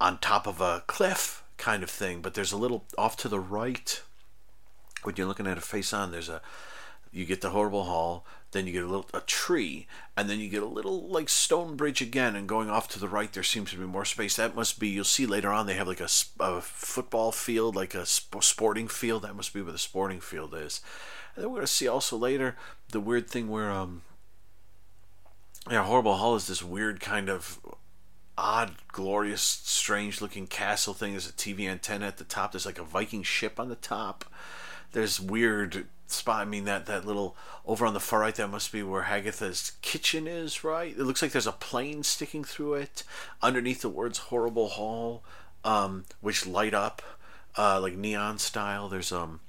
on top of a cliff kind of thing, but there's a little off to the right when you're looking at a face on. There's a you get the horrible hall, then you get a little a tree, and then you get a little like stone bridge again. And going off to the right, there seems to be more space. That must be you'll see later on. They have like a, a football field, like a sp- sporting field. That must be where the sporting field is. And then we're gonna see also later the weird thing where um yeah, horrible hall is this weird kind of odd, glorious, strange looking castle thing. There's a TV antenna at the top. There's like a Viking ship on the top. There's weird spot. I mean that that little over on the far right. That must be where Hagatha's kitchen is, right? It looks like there's a plane sticking through it. Underneath the words "horrible hall," um, which light up uh, like neon style. There's um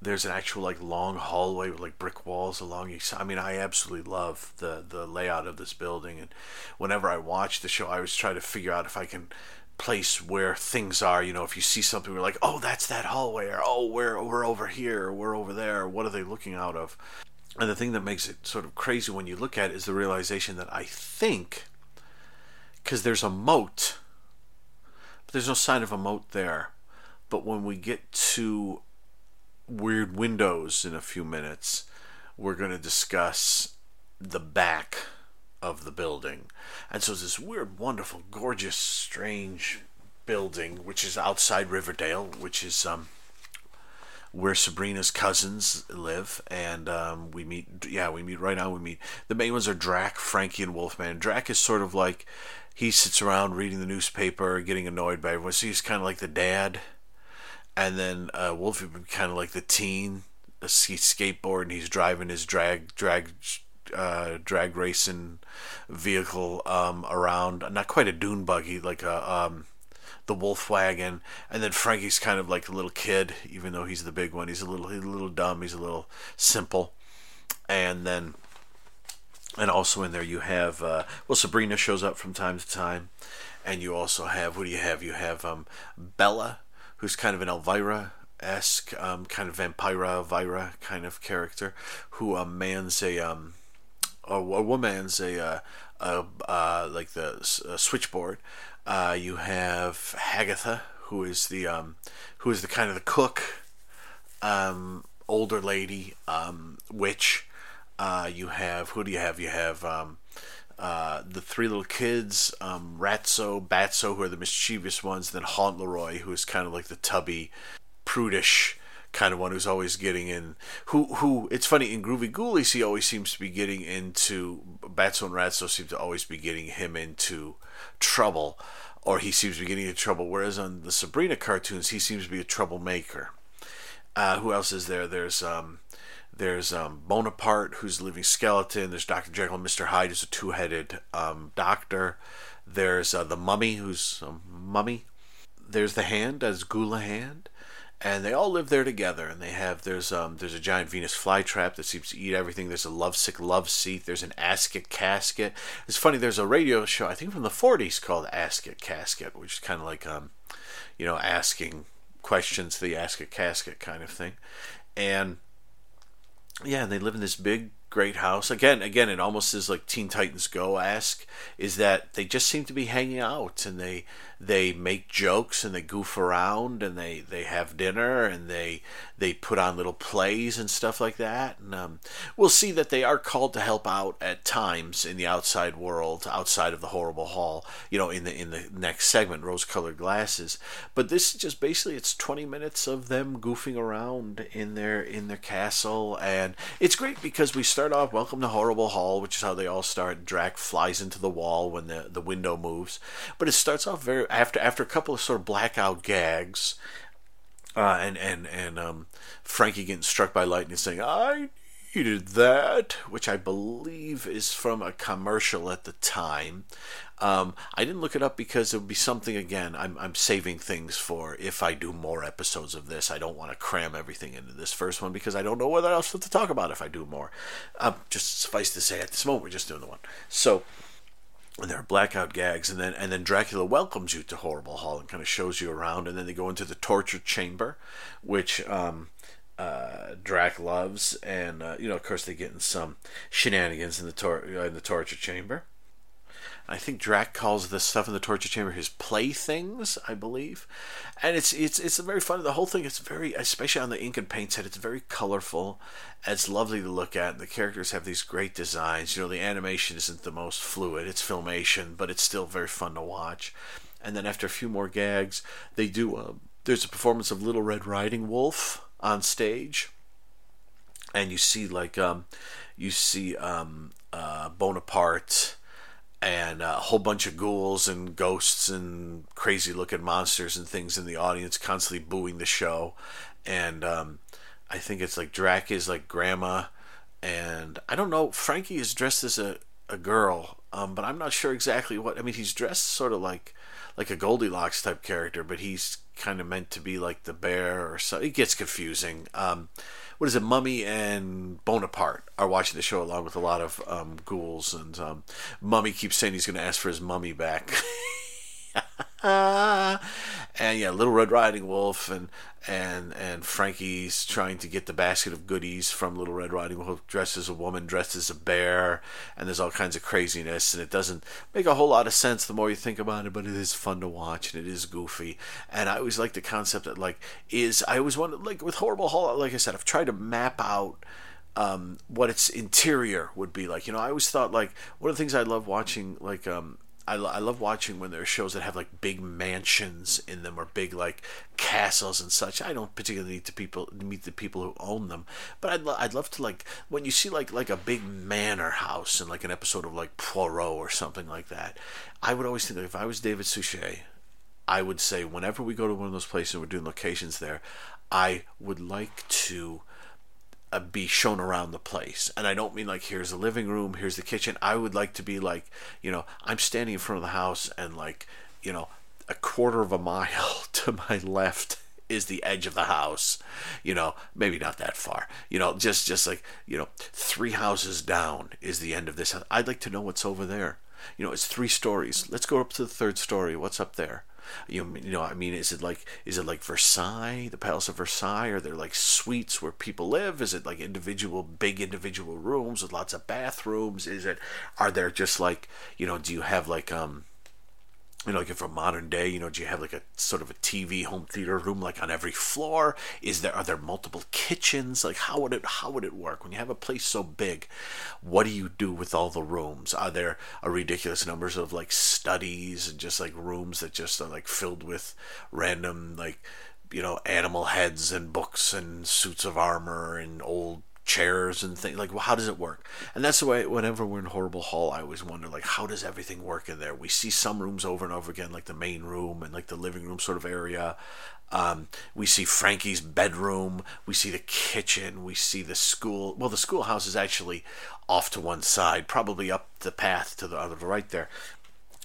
there's an actual like long hallway with like brick walls along each side. I mean, I absolutely love the the layout of this building, and whenever I watch the show, I always try to figure out if I can place where things are. You know, if you see something, we're like, oh, that's that hallway, or oh, we're we're over here, or we're over there. What are they looking out of? And the thing that makes it sort of crazy when you look at it is the realization that I think, because there's a moat, but there's no sign of a moat there. But when we get to weird windows in a few minutes, we're going to discuss the back of the building. And so this weird, wonderful, gorgeous, strange building, which is outside Riverdale, which is um, where Sabrina's cousins live, and um, we meet. Yeah, we meet right now. We meet the main ones are Drac, Frankie, and Wolfman. Drac is sort of like he sits around reading the newspaper, getting annoyed by everyone. So he's kind of like the dad, and then uh, Wolfie kind of like the teen. He's skateboard and he's driving his drag drag uh, drag racing vehicle um, around. Not quite a dune buggy, like a um, the Wolfwagon, and then Frankie's kind of like a little kid, even though he's the big one. He's a little he's a little dumb. He's a little simple, and then and also in there you have uh, well Sabrina shows up from time to time, and you also have what do you have? You have um, Bella, who's kind of an Elvira esque um, kind of vampira Elvira kind of character, who um, mans a um, a, a woman's a, uh, a, uh, like the switchboard. Uh, you have Hagatha, who is the um, who is the kind of the cook, um, older lady, um, witch. Uh, you have who do you have? You have um, uh, the three little kids, um, Ratso, Batso, who are the mischievous ones. Then Hauntleroy, who is kind of like the tubby, prudish kind of one who's always getting in. Who who? It's funny in Groovy Ghoulies, he always seems to be getting into. Batso and Ratso seem to always be getting him into trouble, or he seems to be getting into trouble. Whereas on the Sabrina cartoons, he seems to be a troublemaker. Uh, who else is there? There's um, there's um, Boneapart, who's a living skeleton. There's Doctor Jekyll and Mister Hyde, who's a two-headed um, doctor. There's uh, the Mummy, who's a mummy. There's the Hand, as Gula Hand and they all live there together and they have there's um there's a giant venus flytrap that seems to eat everything. There's a lovesick love seat. There's an ask it casket. It's funny there's a radio show i think from the 40s called ask it casket which is kind of like um you know asking questions to the ask it casket kind of thing. And yeah and they live in this big great house. Again again it almost is like teen titans go ask is that they just seem to be hanging out and they they make jokes and they goof around and they, they have dinner and they they put on little plays and stuff like that. And um, we'll see that they are called to help out at times in the outside world, outside of the horrible hall. You know, in the in the next segment, rose-colored glasses. But this is just basically it's 20 minutes of them goofing around in their in their castle, and it's great because we start off welcome to horrible hall, which is how they all start. Drac flies into the wall when the the window moves, but it starts off very after after a couple of sort of blackout gags, uh, and and and um, Frankie getting struck by lightning, saying "I needed that," which I believe is from a commercial at the time. Um, I didn't look it up because it would be something again. I'm I'm saving things for if I do more episodes of this. I don't want to cram everything into this first one because I don't know what else to talk about if I do more. Um, just suffice to say, at this moment we're just doing the one. So and there are blackout gags, and then and then Dracula welcomes you to Horrible Hall and kind of shows you around, and then they go into the torture chamber, which um, uh, Drac loves, and uh, you know, of course, they get in some shenanigans in the tor- in the torture chamber. I think Drac calls the stuff in the torture chamber his playthings, I believe, and it's it's it's very fun. The whole thing is very, especially on the ink and paint set, it's very colorful. It's lovely to look at. And The characters have these great designs. You know, the animation isn't the most fluid; it's filmation, but it's still very fun to watch. And then after a few more gags, they do. A, there's a performance of Little Red Riding Wolf on stage, and you see like um, you see um, uh, Boneapart and a whole bunch of ghouls and ghosts and crazy looking monsters and things in the audience constantly booing the show. And um, i think it's like drac is like grandma and i don't know frankie is dressed as a, a girl um, but i'm not sure exactly what i mean he's dressed sort of like like a goldilocks type character but he's kind of meant to be like the bear or so it gets confusing. Um, what is it? Mummy and Boneapart are watching the show along with a lot of um, ghouls, and um, Mummy keeps saying he's going to ask for his mummy back. and yeah, Little Red Riding Wolf and and and Frankie's trying to get the basket of goodies from Little Red Riding Wolf dressed as a woman, dressed as a bear, and there's all kinds of craziness, and it doesn't make a whole lot of sense the more you think about it, but it is fun to watch and it is goofy. And I always like the concept that like is I always wanted like with Horrible Hall, like I said, I've tried to map out um, what its interior would be like. You know, I always thought like one of the things I love watching like um, I, lo- I love watching when there are shows that have like big mansions in them or big like castles and such. I don't particularly need to people meet the people who own them, but I'd, lo- I'd love to like when you see like like a big manor house in like an episode of like Poirot or something like that. I would always think that if I was David Suchet, I would say whenever we go to one of those places and we're doing locations there, I would like to uh, be shown around the place. And I don't mean like here's the living room, here's the kitchen. I would like to be like, you know, I'm standing in front of the house and like, you know, a quarter of a mile to my left is the edge of the house. You know, maybe not that far. You know, just just like, you know, three houses down is the end of this. I'd like to know what's over there. You know, it's three stories. Let's go up to the third story. What's up there? You, you know, I mean, is it like is it like Versailles, the Palace of Versailles? Are there like suites where people live? Is it like individual, big individual rooms with lots of bathrooms? Is it? Are there just like you know? Do you have like um? You know, like if a modern day, you know, do you have like a sort of a TV home theater room like on every floor? Is there are there multiple kitchens? Like how would it how would it work when you have a place so big? What do you do with all the rooms? Are there a ridiculous numbers of like studies and just like rooms that just are like filled with random like you know animal heads and books and suits of armor and old chairs and things like well, how does it work? And that's the way whenever we're in horrible hall i always wonder like how does everything work in there? We see some rooms over and over again like the main room and like the living room sort of area. Um, we see frankie's bedroom. We see the kitchen. We see the school. Well the schoolhouse is actually off to one side probably up the path to the other right there.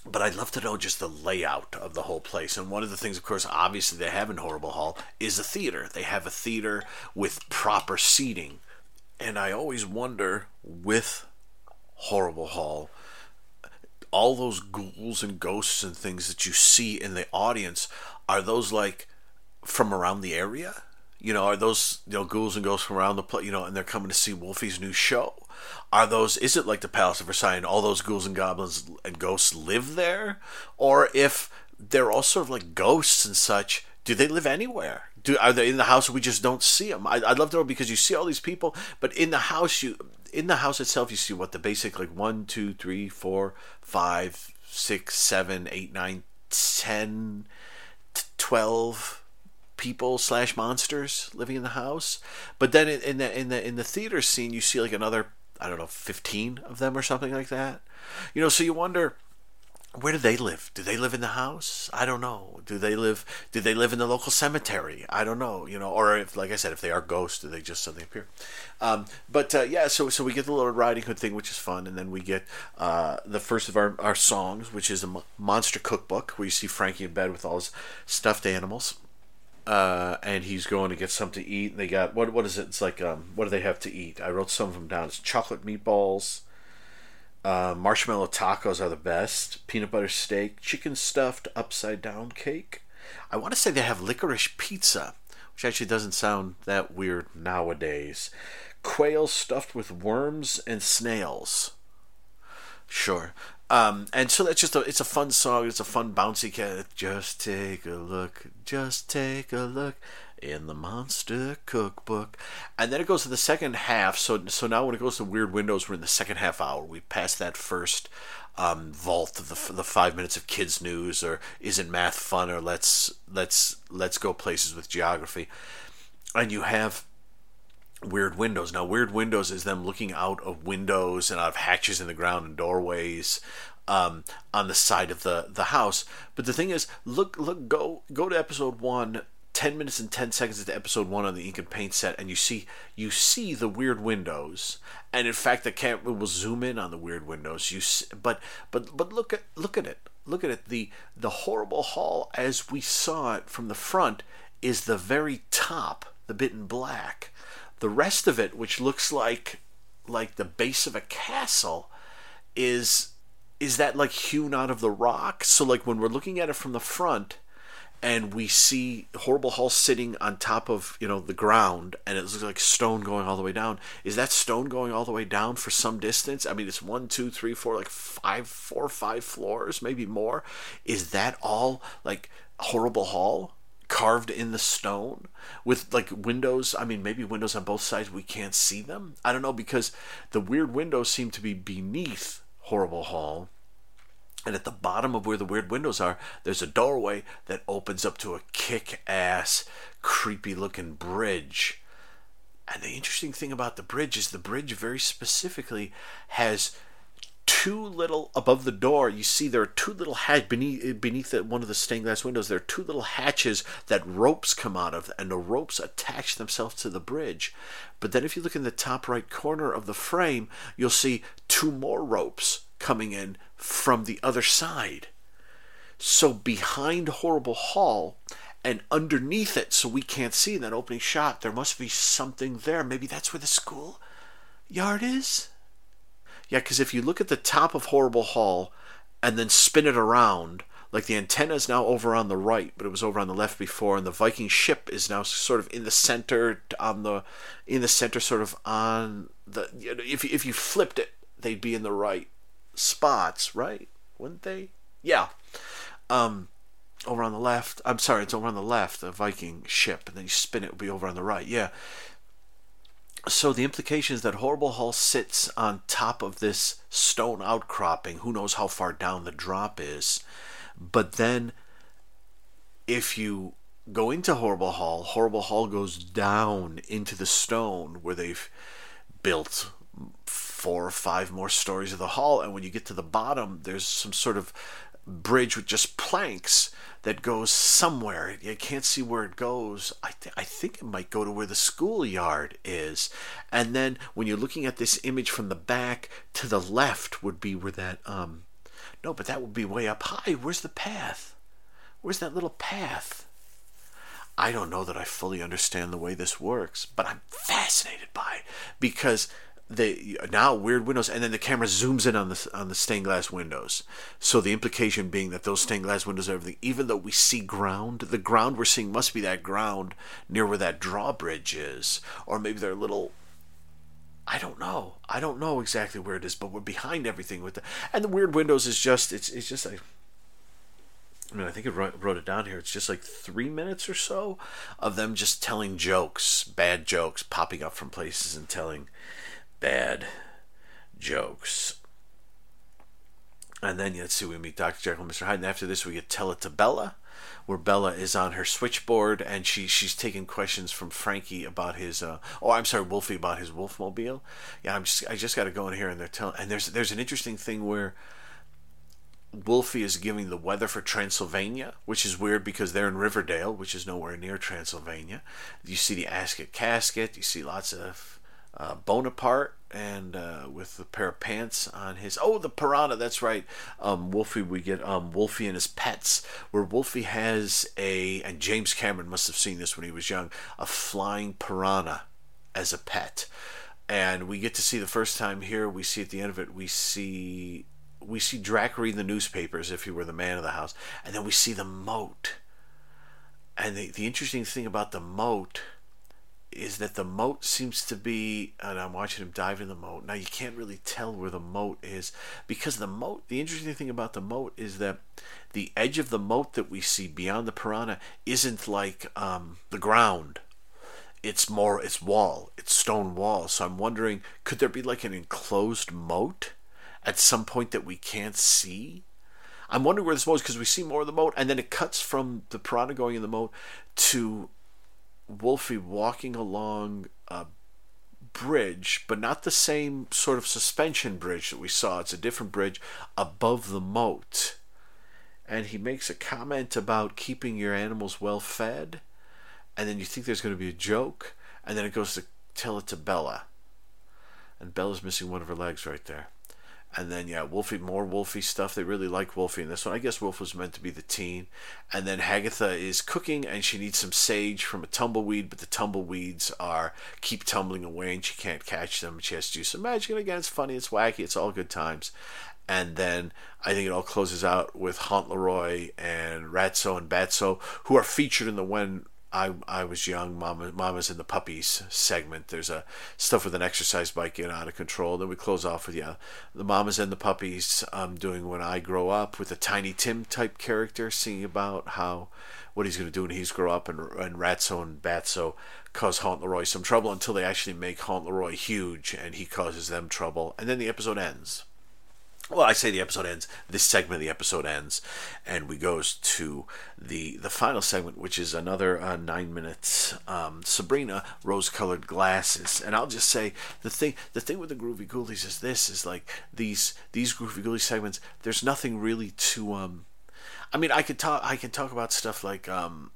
But I'd love to know just the layout of the whole place. And one of the things, of course, obviously they have in Horrible Hall is a theater. They have a theater with proper seating. And I always wonder with Horrible Hall, all those ghouls and ghosts and things that you see in the audience, are those like from around the area? You know, are those you know ghouls and ghosts from around the place? You know, and they're coming to see Wolfie's new show. Are those? Is it like the Palace of Versailles and all those ghouls and goblins and ghosts live there, or if they're all sort of like ghosts and such? Do they live anywhere? Do are they in the house? we just don't see them. I, I'd love to know because you see all these people, but in the house you in the house itself you see what the basic like one, two, three, four, five, six, seven, eight, nine, ten, twelve people slash monsters living in the house. But then in, in the in the in the theater scene, you see like another I don't know fifteen of them or something like that. You know, so you wonder where do they live? Do they live in the house? I don't know. Do they live? Do they live in the local cemetery? I don't know. You know, or if, like I said, if they are ghosts, do they just suddenly appear? Um, but uh, yeah, so so we get the Lord Riding Hood thing, which is fun, and then we get uh, the first of our, our songs, which is a mo- monster cookbook, where you see Frankie in bed with all his stuffed animals uh, and he's going to get something to eat. And they got what? What is it? It's like um, what do they have to eat? I wrote some of them down. It's chocolate meatballs. Uh, marshmallow tacos are the best. Peanut butter steak, chicken stuffed upside down cake. I want to say they have licorice pizza, which actually doesn't sound that weird nowadays. Quail stuffed with worms and snails. Sure. Um, and so that's just a it's a fun song. It's a fun bouncy cat. Just take a look. Just take a look in the monster cookbook. And then it goes to the second half. So so now when it goes to Weird Windows, we're in the second half hour. We pass that first um, vault of the, the five minutes of kids news or isn't math fun or let's let's let's go places with geography. And you have Weird Windows. Now, Weird Windows is them looking out of windows and out of hatches in the ground and doorways um, on the side of the, the house. But the thing is, look, look, go go to episode one. 10 minutes and 10 seconds into episode 1 on the ink and paint set and you see you see the weird windows. And in fact the camera will zoom in on the weird windows. You see, but but but look at look at it. Look at it. The the horrible hall as we saw it from the front is the very top the bit in black. The rest of it, which looks like like the base of a castle, is is that like hewn out of the rock? So like when we're looking at it from the front and we see horrible hall sitting on top of you know the ground and it looks like stone going all the way down is that stone going all the way down for some distance i mean it's one two three four like five four five floors maybe more is that all like horrible hall carved in the stone with like windows. I mean, maybe windows on both sides. We can't see them. I don't know because the weird windows seem to be beneath Horrible Hall. And at the bottom of where the weird windows are, there's a doorway that opens up to a kick ass, creepy looking bridge. And the interesting thing about the bridge is the bridge very specifically has two little above the door you see there are two little hatch beneath beneath the, one of the stained glass windows there are two little hatches that ropes come out of and the ropes attach themselves to the bridge but then if you look in the top right corner of the frame you'll see two more ropes coming in from the other side. So behind horrible hall and underneath it so we can't see in that opening shot there must be something there. Maybe that's where the school yard is? Yeah, because if you look at the top of Horrible Hall and then spin it around, like the antenna is now over on the right, but it was over on the left before, and the Viking ship is now sort of in the center on the in the center, sort of on the. If if you flipped it, they'd be in the right spots, right? Wouldn't they? Yeah. Um, over on the left. I'm sorry, it's over on the left, the Viking ship, and then you spin it, it would be over on the right. Yeah so the implication is that Horrible Hall sits on top of this stone outcropping. Who knows how far down the drop is? But then, if you go into Horrible Hall, Horrible Hall goes down into the stone where they've built four or five more stories of the hall. And when you get to the bottom, there's some sort of bridge with just planks that goes somewhere. You can't see where it goes. I, th- I think it might go to where the schoolyard is. And then when you're looking at this image from the back, to the left would be where that. um No, but that would be way up high. Where's the path? Where's that little path? I don't know that I fully understand the way this works, but I'm fascinated by it because now weird windows, and then the camera zooms in on the on the stained glass windows. So the implication being that those stained glass windows, are everything, even though we see ground, the ground we're seeing must be that ground near where that drawbridge is, or maybe they're a little. I don't know. I don't know exactly where it is, but we're behind everything with the and the weird windows is just it's it's just like. I mean, I think I wrote it down here. It's just like three minutes or so of them just telling jokes, bad jokes, popping up from places and telling bad jokes. And then let's see, we meet Dr. Jekyll and Mr. Hyde. And after this, we get Tell It to Bella, where Bella is on her switchboard and she she's taking questions from Frankie about his. Uh, oh, I'm sorry, Wolfie about his Wolfmobile. Yeah, I'm just I just got to go in here and they're telling. And there's there's an interesting thing where. Wolfie is giving the weather for Transylvania, which is weird because they're in Riverdale, which is nowhere near Transylvania. You see the ask it casket, you see lots of uh, Boneapart and uh, with a pair of pants on his. Oh, the piranha. That's right. Um, Wolfie. We get um, Wolfie and his pets, where Wolfie has a and James Cameron must have seen this when he was young, a flying piranha as a pet, and we get to see the first time here. We see at the end of it. We see. We see Drac read the newspapers if he were the man of the house, and then we see the moat. And the, the interesting thing about the moat is that the moat seems to be, and I'm watching him dive in the moat. Now you can't really tell where the moat is because the moat. The interesting thing about the moat is that the edge of the moat that we see beyond the piranha isn't like um, the ground. It's more, it's wall, it's stone wall. So I'm wondering, could there be like an enclosed moat at some point that we can't see? I'm wondering where this moat is because we see more of the moat, and then it cuts from the piranha going in the moat to Wolfie walking along a bridge, but not the same sort of suspension bridge that we saw. It's a different bridge above the moat. And he makes a comment about keeping your animals well fed. And then you think there's going to be a joke. And then it goes to tell it to Bella. And Bella's missing one of her legs right there. And then yeah, Wolfie more Wolfie stuff. They really like Wolfie in this one. I guess Wolf was meant to be the teen. And then Hagatha is cooking and she needs some sage from a tumbleweed, but the tumbleweeds are keep tumbling away and she can't catch them. She has to do some magic and again it's funny, it's wacky, it's all good times. And then I think it all closes out with Hauntleroy and Ratso and Batso, who are featured in the When I I was young. Mama Mama's in the puppies segment. There's a stuff with an exercise bike getting out of control. Then we close off with yeah, the Mamas and the puppies. Um, doing when I grow up with a Tiny Tim type character, singing about how what he's going to do when he's grow up, and and Ratso and Batso cause Hauntleroy some trouble until they actually make Hauntleroy huge, and he causes them trouble, and then the episode ends well, I say the episode ends. This segment of the episode ends, and we goes to the the final segment, which is another uh, nine minutes. Um, Sabrina rose-colored glasses, and I'll just say the thing the thing with the Groovy Ghoulies is this is like these these Groovy Ghoulies segments. There's nothing really to um. I mean, I could talk I can talk about stuff like um,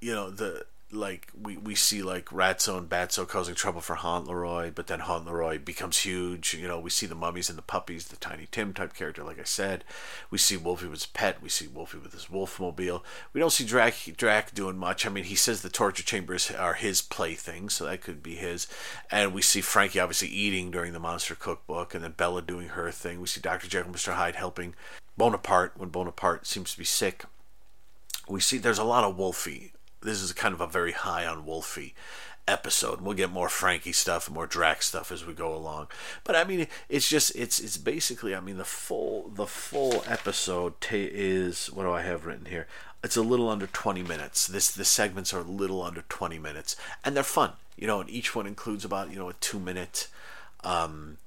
you know the like we, we see like Ratso and Batso causing trouble for Hauntleroy, but then Hauntleroy becomes huge. You know, we see the mummies and the puppies, the Tiny Tim type character, like I said. We see Wolfie with his pet. We see Wolfie with his Wolfmobile. We don't see Drac Drac doing much. I mean, he says the torture chambers are his playthings, so that could be his. And we see Frankie obviously eating during the Monster Cookbook, and then Bella doing her thing. We see Dr. Jekyll and Mr. Hyde helping Boneapart when Boneapart seems to be sick. We see there's a lot of Wolfie this is kind of a very high on Wolfie episode. We'll get more Frankie stuff, more Drac's stuff as we go along. But I mean, it's just it's it's basically I mean the full the full episode is what do I have written here? It's a little under 20 minutes. This the segments are a little under 20 minutes, and they're fun. You know, and each one includes about you know a two minute. Um,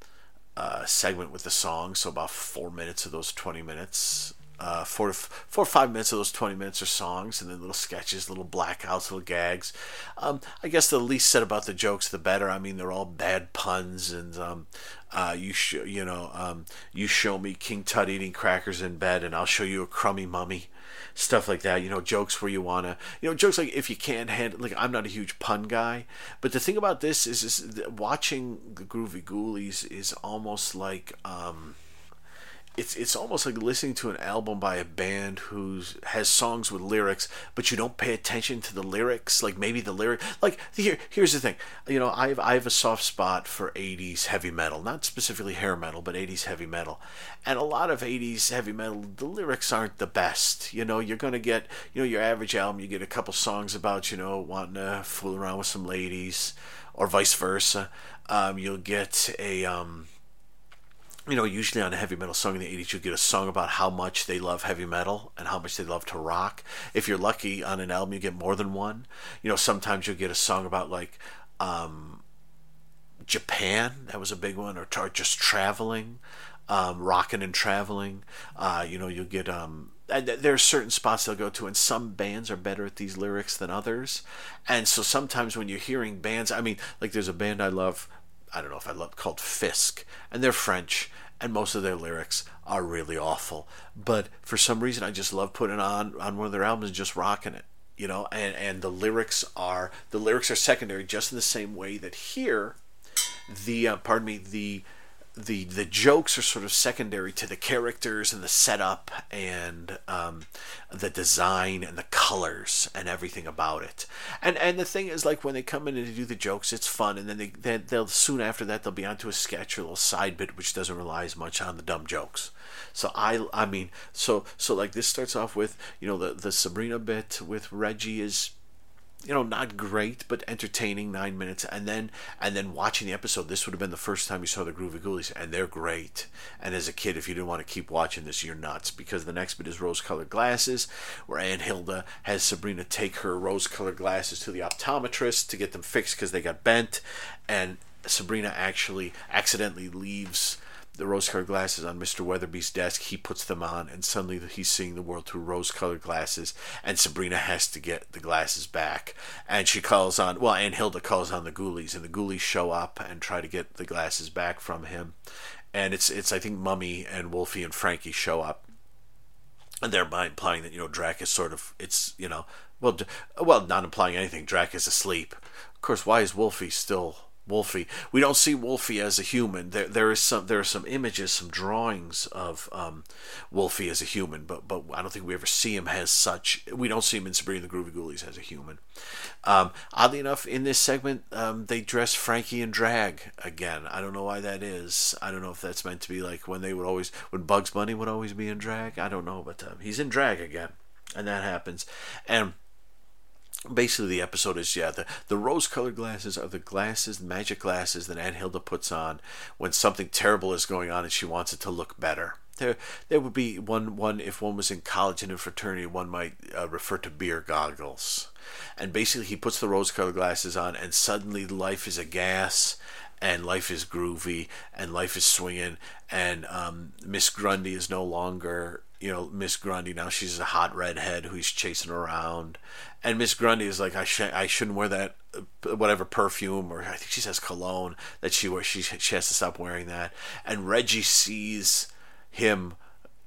uh, segment with the song, so about four minutes of those 20 minutes uh, four, four or five minutes of those 20 minutes are songs and then little sketches, little blackouts, little gags. Um, I guess the least said about the jokes, the better. I mean, they're all bad puns and um, uh, you sh- you know um, you show me King Tut eating crackers in bed and I'll show you a crummy mummy. Stuff like that, you know, jokes where you wanna, you know, jokes like if you can't handle, like I'm not a huge pun guy, but the thing about this is, is watching the Groovy Ghoulies is almost like, um, it's it's almost like listening to an album by a band who has songs with lyrics, but you don't pay attention to the lyrics. Like maybe the lyric, like here here's the thing, you know, I have I have a soft spot for '80s heavy metal, not specifically hair metal, but '80s heavy metal, and a lot of '80s heavy metal, the lyrics aren't the best. You know, you're gonna get you know your average album, you get a couple songs about you know wanting to fool around with some ladies, or vice versa. Um, you'll get a um, you know, usually on a heavy metal song in the 80s, you'll get a song about how much they love heavy metal and how much they love to rock. If you're lucky on an album, you get more than one. You know, sometimes you'll get a song about like um, Japan, that was a big one, or, or just traveling, um, rocking and traveling. Uh, you know, you'll get. Um, there are certain spots they'll go to, and some bands are better at these lyrics than others. And so sometimes when you're hearing bands, I mean, like there's a band I love I don't know if I love called Fisk, and they're French, and most of their lyrics are really awful. But for some reason, I just love putting on on one of their albums and just rocking it, you know. And and the lyrics are the lyrics are secondary, just in the same way that here, the uh, pardon me the the the jokes are sort of secondary to the characters and the setup and um, the design and the colors and everything about it. And and the thing is, like when they come in and do the jokes, it's fun, and then they, they they'll soon after that they'll be onto a sketch or a little side bit which doesn't rely as much on the dumb jokes. So I I mean so so like this starts off with you know the the Sabrina bit with Reggie is you know not great but entertaining nine minutes and then and then watching the episode this would have been the first time you saw the groovy ghoulies and they're great. And as a kid if you didn't want to keep watching this you're nuts because the next bit is rose colored glasses where aunt hilda has sabrina take her rose colored glasses to the optometrist to get them fixed because they got bent and sabrina actually accidentally leaves the rose-colored glasses on Mr. Weatherbee's desk. He puts them on, and suddenly he's seeing the world through rose-colored glasses. And Sabrina has to get the glasses back, and she calls on well, Aunt Hilda calls on the Ghoulies, and the Ghoulies show up and try to get the glasses back from him. And it's it's I think Mummy and Wolfie and Frankie show up, and they're implying that you know Drac is sort of it's you know well well not implying anything. Drac is asleep. Of course, why is Wolfie still Wolfie. We don't see Wolfie as a human. There, there is some, there are some images, some drawings of um, Wolfie as a human, but but I don't think we ever see him as such. We don't see him in Sabrina the Groovy Ghoulies as a human. Um, oddly enough, in this segment, um, they dress Frankie in drag again. I don't know why that is. I don't know if that's meant to be like when they would always, when Bugs Bunny would always be in drag. I don't know, but um, he's in drag again, and that happens, and basically the episode is yeah the, the rose colored glasses are the glasses magic glasses that aunt hilda puts on when something terrible is going on and she wants it to look better. There there would be one one if one was in college and in fraternity one might uh, refer to beer goggles. And basically he puts the rose colored glasses on and suddenly life is a gas and life is groovy and life is swinging and um, miss grundy is no longer you know miss grundy now she's a hot redhead who's chasing around and miss grundy is like i, sh- I shouldn't wear that uh, whatever perfume or i think she says cologne that she wears she, she has to stop wearing that and reggie sees him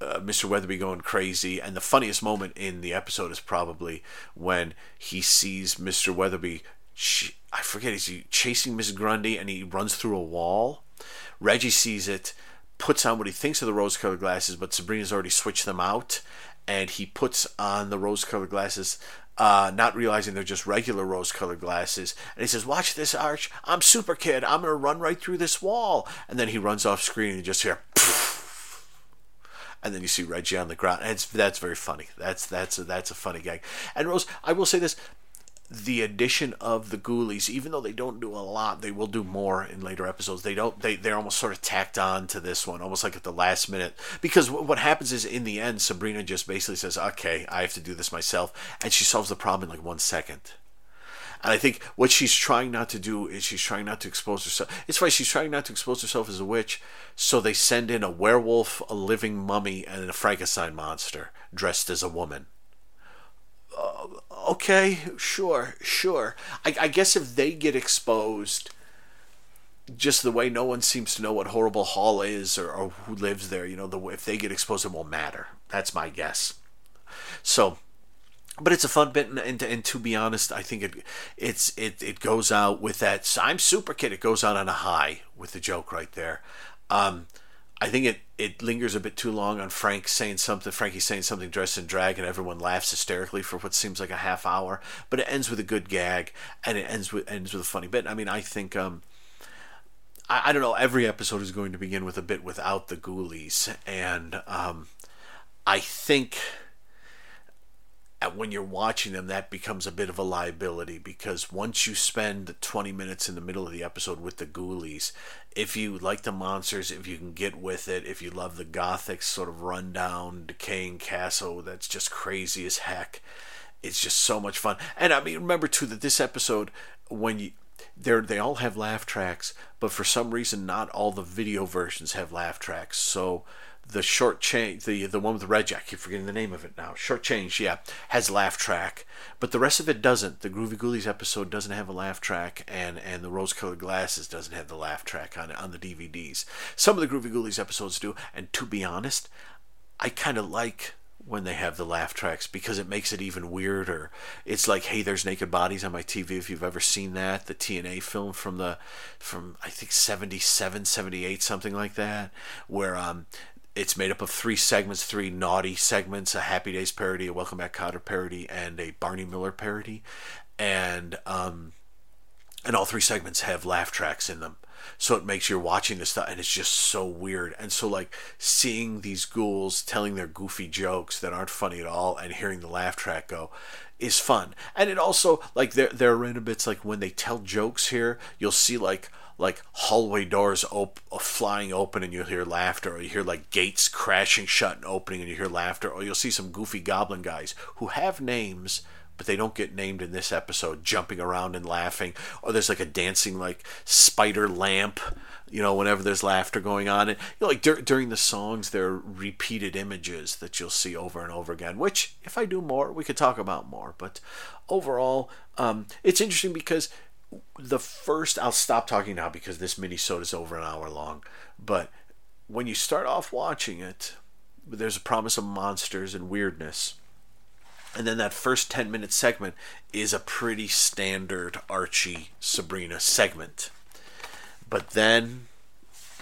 uh, Mr. Weatherbee going crazy, and the funniest moment in the episode is probably when he sees Mr. Weatherbee. I forget, is he chasing Miss Grundy and he runs through a wall? Reggie sees it, puts on what he thinks are the rose colored glasses, but Sabrina's already switched them out, and he puts on the rose colored glasses. Uh, not realizing they're just regular rose colored glasses. And he says, Watch this, Arch. I'm Super Kid. I'm going to run right through this wall. And then he runs off screen and you just hear, and then you see Reggie on the ground. And that's very funny. That's that's a, that's a funny gag. And Rose, I will say this: the addition of the Ghoulies, even though they don't do a lot, they will do more in later episodes. They don't. They they're almost sort of tacked on to this one, almost like at the last minute. Because what happens is, in the end, Sabrina just basically says, "Okay, I have to do this myself," and she solves the problem in like one second. And I think what she's trying not to do is she's trying not to expose herself. It's why she's trying not to expose herself as a witch, so they send in a werewolf, a living mummy, and a Frankenstein monster dressed as a woman. Uh, okay, sure, sure. I, I guess if they get exposed, just the way no one seems to know what horrible hall is or, or who lives there, you know, the if they get exposed, it won't matter. That's my guess. So but it's a fun bit, and, and, and, to be honest, I think it it's it it goes out with that. I'm Super Kid. It goes out on a high with the joke right there. Um, I think it it lingers a bit too long on Frank saying something. Frankie saying something dressed in drag, and everyone laughs hysterically for what seems like a half hour. But it ends with a good gag, and it ends with ends with a funny bit. I mean, I think. Um, I, I don't know. Every episode is going to begin with a bit without the ghoulies, and um, I think when you're watching them, that becomes a bit of a liability because once you spend the 20 minutes in the middle of the episode with the ghoulies, if you like the monsters, if you can get with it, if you love the gothic sort of rundown, decaying castle that's just crazy as heck, it's just so much fun. And I mean, remember too that this episode, when you they they all have laugh tracks, but for some reason, not all the video versions have laugh tracks. So the short change, the the one with Reggie, I keep forgetting the name of it now. Short change, yeah, has laugh track, but the rest of it doesn't. The Groovy Ghoulies episode doesn't have a laugh track, and and the Rose Colored Glasses doesn't have the laugh track on on the DVDs. Some of the Groovy Ghoulies episodes do, and to be honest, I kind of like when they have the laugh tracks because it makes it even weirder. It's like, hey, there's naked bodies on my TV. If you've ever seen that, the TNA film from the from I think 77, 78, something like that, where um it's made up of three segments, three naughty segments: a Happy Days parody, a Welcome Back Kotter parody, and a Barney Miller parody. And um, and all three segments have laugh tracks in them. So it makes you watching this stuff, and it's just so weird. And so, like seeing these ghouls telling their goofy jokes that aren't funny at all, and hearing the laugh track go, is fun. And it also like there there are random bits like when they tell jokes here, you'll see like like hallway doors op- flying open and you'll hear laughter, or you hear like gates crashing shut and opening and you hear laughter, or you'll see some goofy goblin guys who have names but they don't get named in this episode jumping around and laughing or there's like a dancing like spider lamp you know whenever there's laughter going on. And you know, like dur- during the songs there are repeated images that you'll see over and over again which if i do more we could talk about more. But overall um, it's interesting because the first I'll stop talking now because this mini is over an hour long. But when you start off watching it, there's a promise of monsters and weirdness. And then that first 10 minute segment is a pretty standard Archie Sabrina segment. But then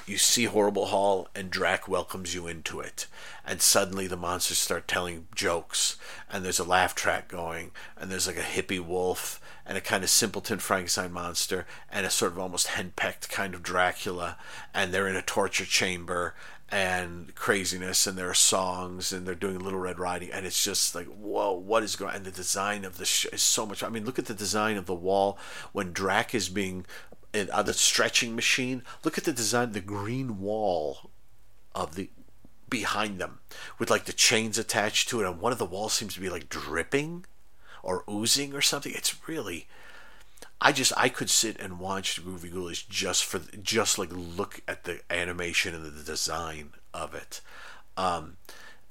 you see Horrible Hall, and Drac welcomes you into it. And suddenly the monsters start telling jokes, and there's a laugh track going, and there's like a hippie wolf, and a kind of simpleton Frankenstein monster, and a sort of almost henpecked kind of Dracula, and they're in a torture chamber, and craziness, and there are songs, and they're doing Little Red Riding, and it's just like, whoa, what is going? And the design of the sh- is so much. I mean, look at the design of the wall when Drac is being on uh, the stretching machine. Look at the design, the green wall of the behind them with like the chains attached to it, and one of the walls seems to be like dripping or oozing or something. It's really. I just I could sit and watch the Groovy Ghoulies just for just like look at the animation and the design of it. Um,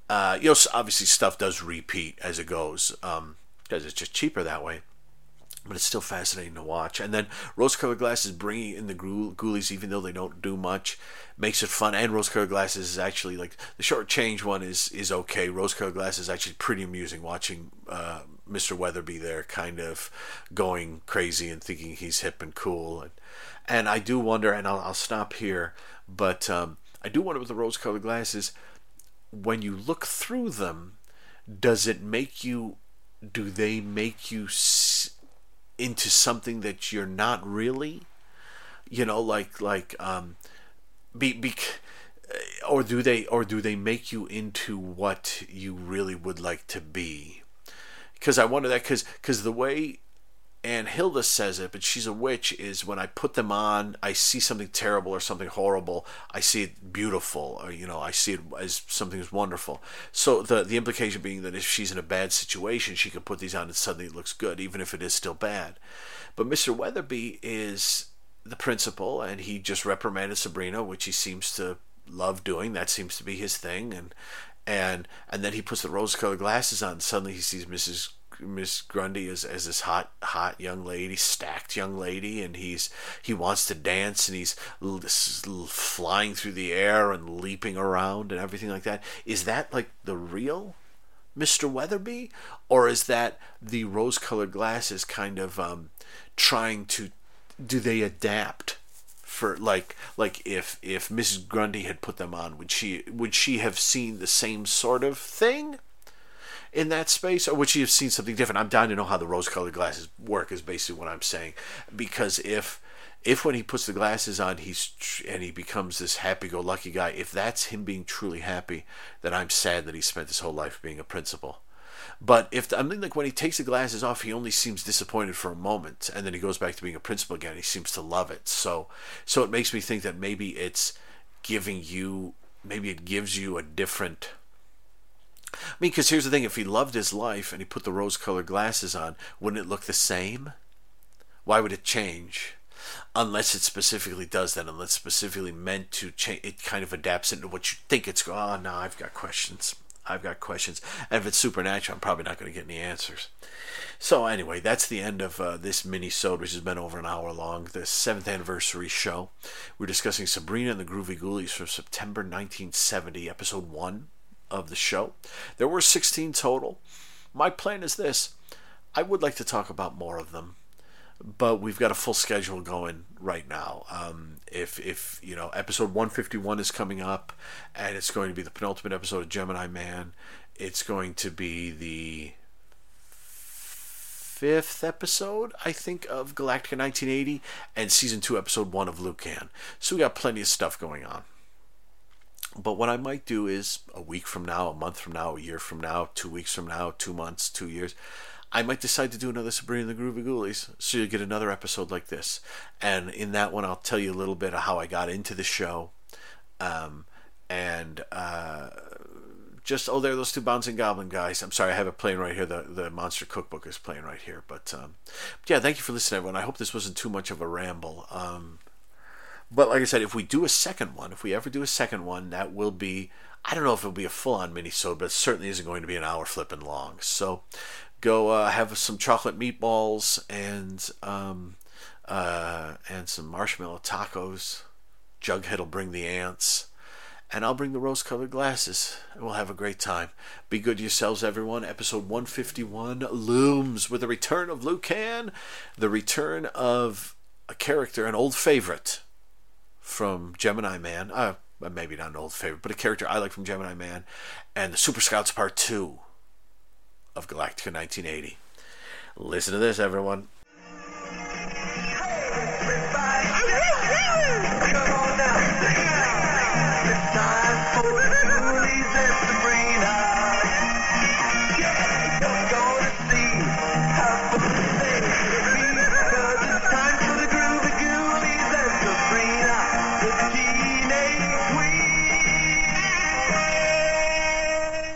uh, you know, obviously stuff does repeat as it goes because um, it's just cheaper that way but it's still fascinating to watch. And then Rose Colored Glasses bringing in the Ghoulies, even though they don't do much, makes it fun. And Rose Colored Glasses is actually like the short change one is is okay. Rose Colored Glasses is actually pretty amusing watching uh, Mr. Weatherbee there, kind of going crazy and thinking he's hip and cool. And and I do wonder, and I'll, I'll stop here, but um, I do wonder with the Rose Colored Glasses, when you look through them, does it make you? Do they make you? See, into something that you're not really you know like like um be, be or do they or do they make you into what you really would like to be because i wonder that because because the way and Hilda says it, but she's a witch. Is when I put them on, I see something terrible or something horrible. I see it beautiful, or you know, I see it as something that's wonderful. So the the implication being that if she's in a bad situation, she can put these on and suddenly it looks good, even if it is still bad. But Mr. Weatherbee is the principal, and he just reprimanded Sabrina, which he seems to love doing. That seems to be his thing, and and and then he puts the rose-colored glasses on. Suddenly he sees Mrs. Miss Grundy as, as this hot hot young lady, stacked young lady, and he's he wants to dance and he's flying through the air and leaping around and everything like that. Is that like the real Mr. Weatherbee, or is that the rose-colored glasses kind of um, trying to do they adapt? For like like if if Mrs. Grundy had put them on, would she would she have seen the same sort of thing? in that space, or would she have seen something different? I'm dying to know how the rose-colored glasses work. Is basically what I'm saying, because if if when he puts the glasses on, he's and he becomes this happy-go-lucky guy, if that's him being truly happy, then I'm sad that he spent his whole life being a principal. But if I mean, like when he takes the glasses off, he only seems disappointed for a moment, and then he goes back to being a principal again. He seems to love it. So, so it makes me think that maybe it's giving you, maybe it gives you a different I mean, because here's the thing if he loved his life and he put the rose colored glasses on, wouldn't it look the same? Why would it change? Unless it specifically does that, unless specifically meant to change, it kind of adapts into what you think it's. Oh, no, I've got questions. I've got questions. And if it's supernatural, I'm probably not going to get any answers. So anyway, that's the end of uh, this mini-sode, which has been over an hour long. The seventh anniversary show. We're discussing Sabrina and the Groovie Goolies from September 1970, episode one of the show. There were 16 total. My plan is this I would like to talk about more of them, but we've got a full schedule going right now. Um, if, if, you know, episode 151 is coming up, and it's going to be the penultimate episode of Gemini Man, it's going to be the fifth episode, I think, of Galactica 1980, and season two, episode one of Lucan. So we got plenty of stuff going on. But what I might do is a week from now, a month from now, a year from now, two weeks from now, two months, two years, I might decide to do another Sabrina the Groovie Goolies. So you'll get another episode like this. And in that one, I'll tell you a little bit of how I got into the show. Um, and uh, just, oh, there are those two Bouncing Goblin guys. I'm sorry, I have it playing right here. The, the Monster Cookbook is playing right here. But um, yeah, thank you for listening, everyone. I hope this wasn't too much of a ramble. Um, but like I said, if we do a second one, if we ever do a second one, that will be I don't know if it'll be a full on minisode, but it certainly isn't going to be an hour flipping long. So go uh, have some chocolate meatballs and um, uh, and some marshmallow tacos. Jughead will bring the ants, and I'll bring the rose colored glasses, and we'll have a great time. Be good to yourselves, everyone. Episode 151 looms with the return of Lucan, the return of a character, an old favorite from Gemini Man. Uh, maybe not an old favorite, but a character I like from Gemini Man, and the Super Scouts Part 2 of Galactica 1980. Listen to this, everyone.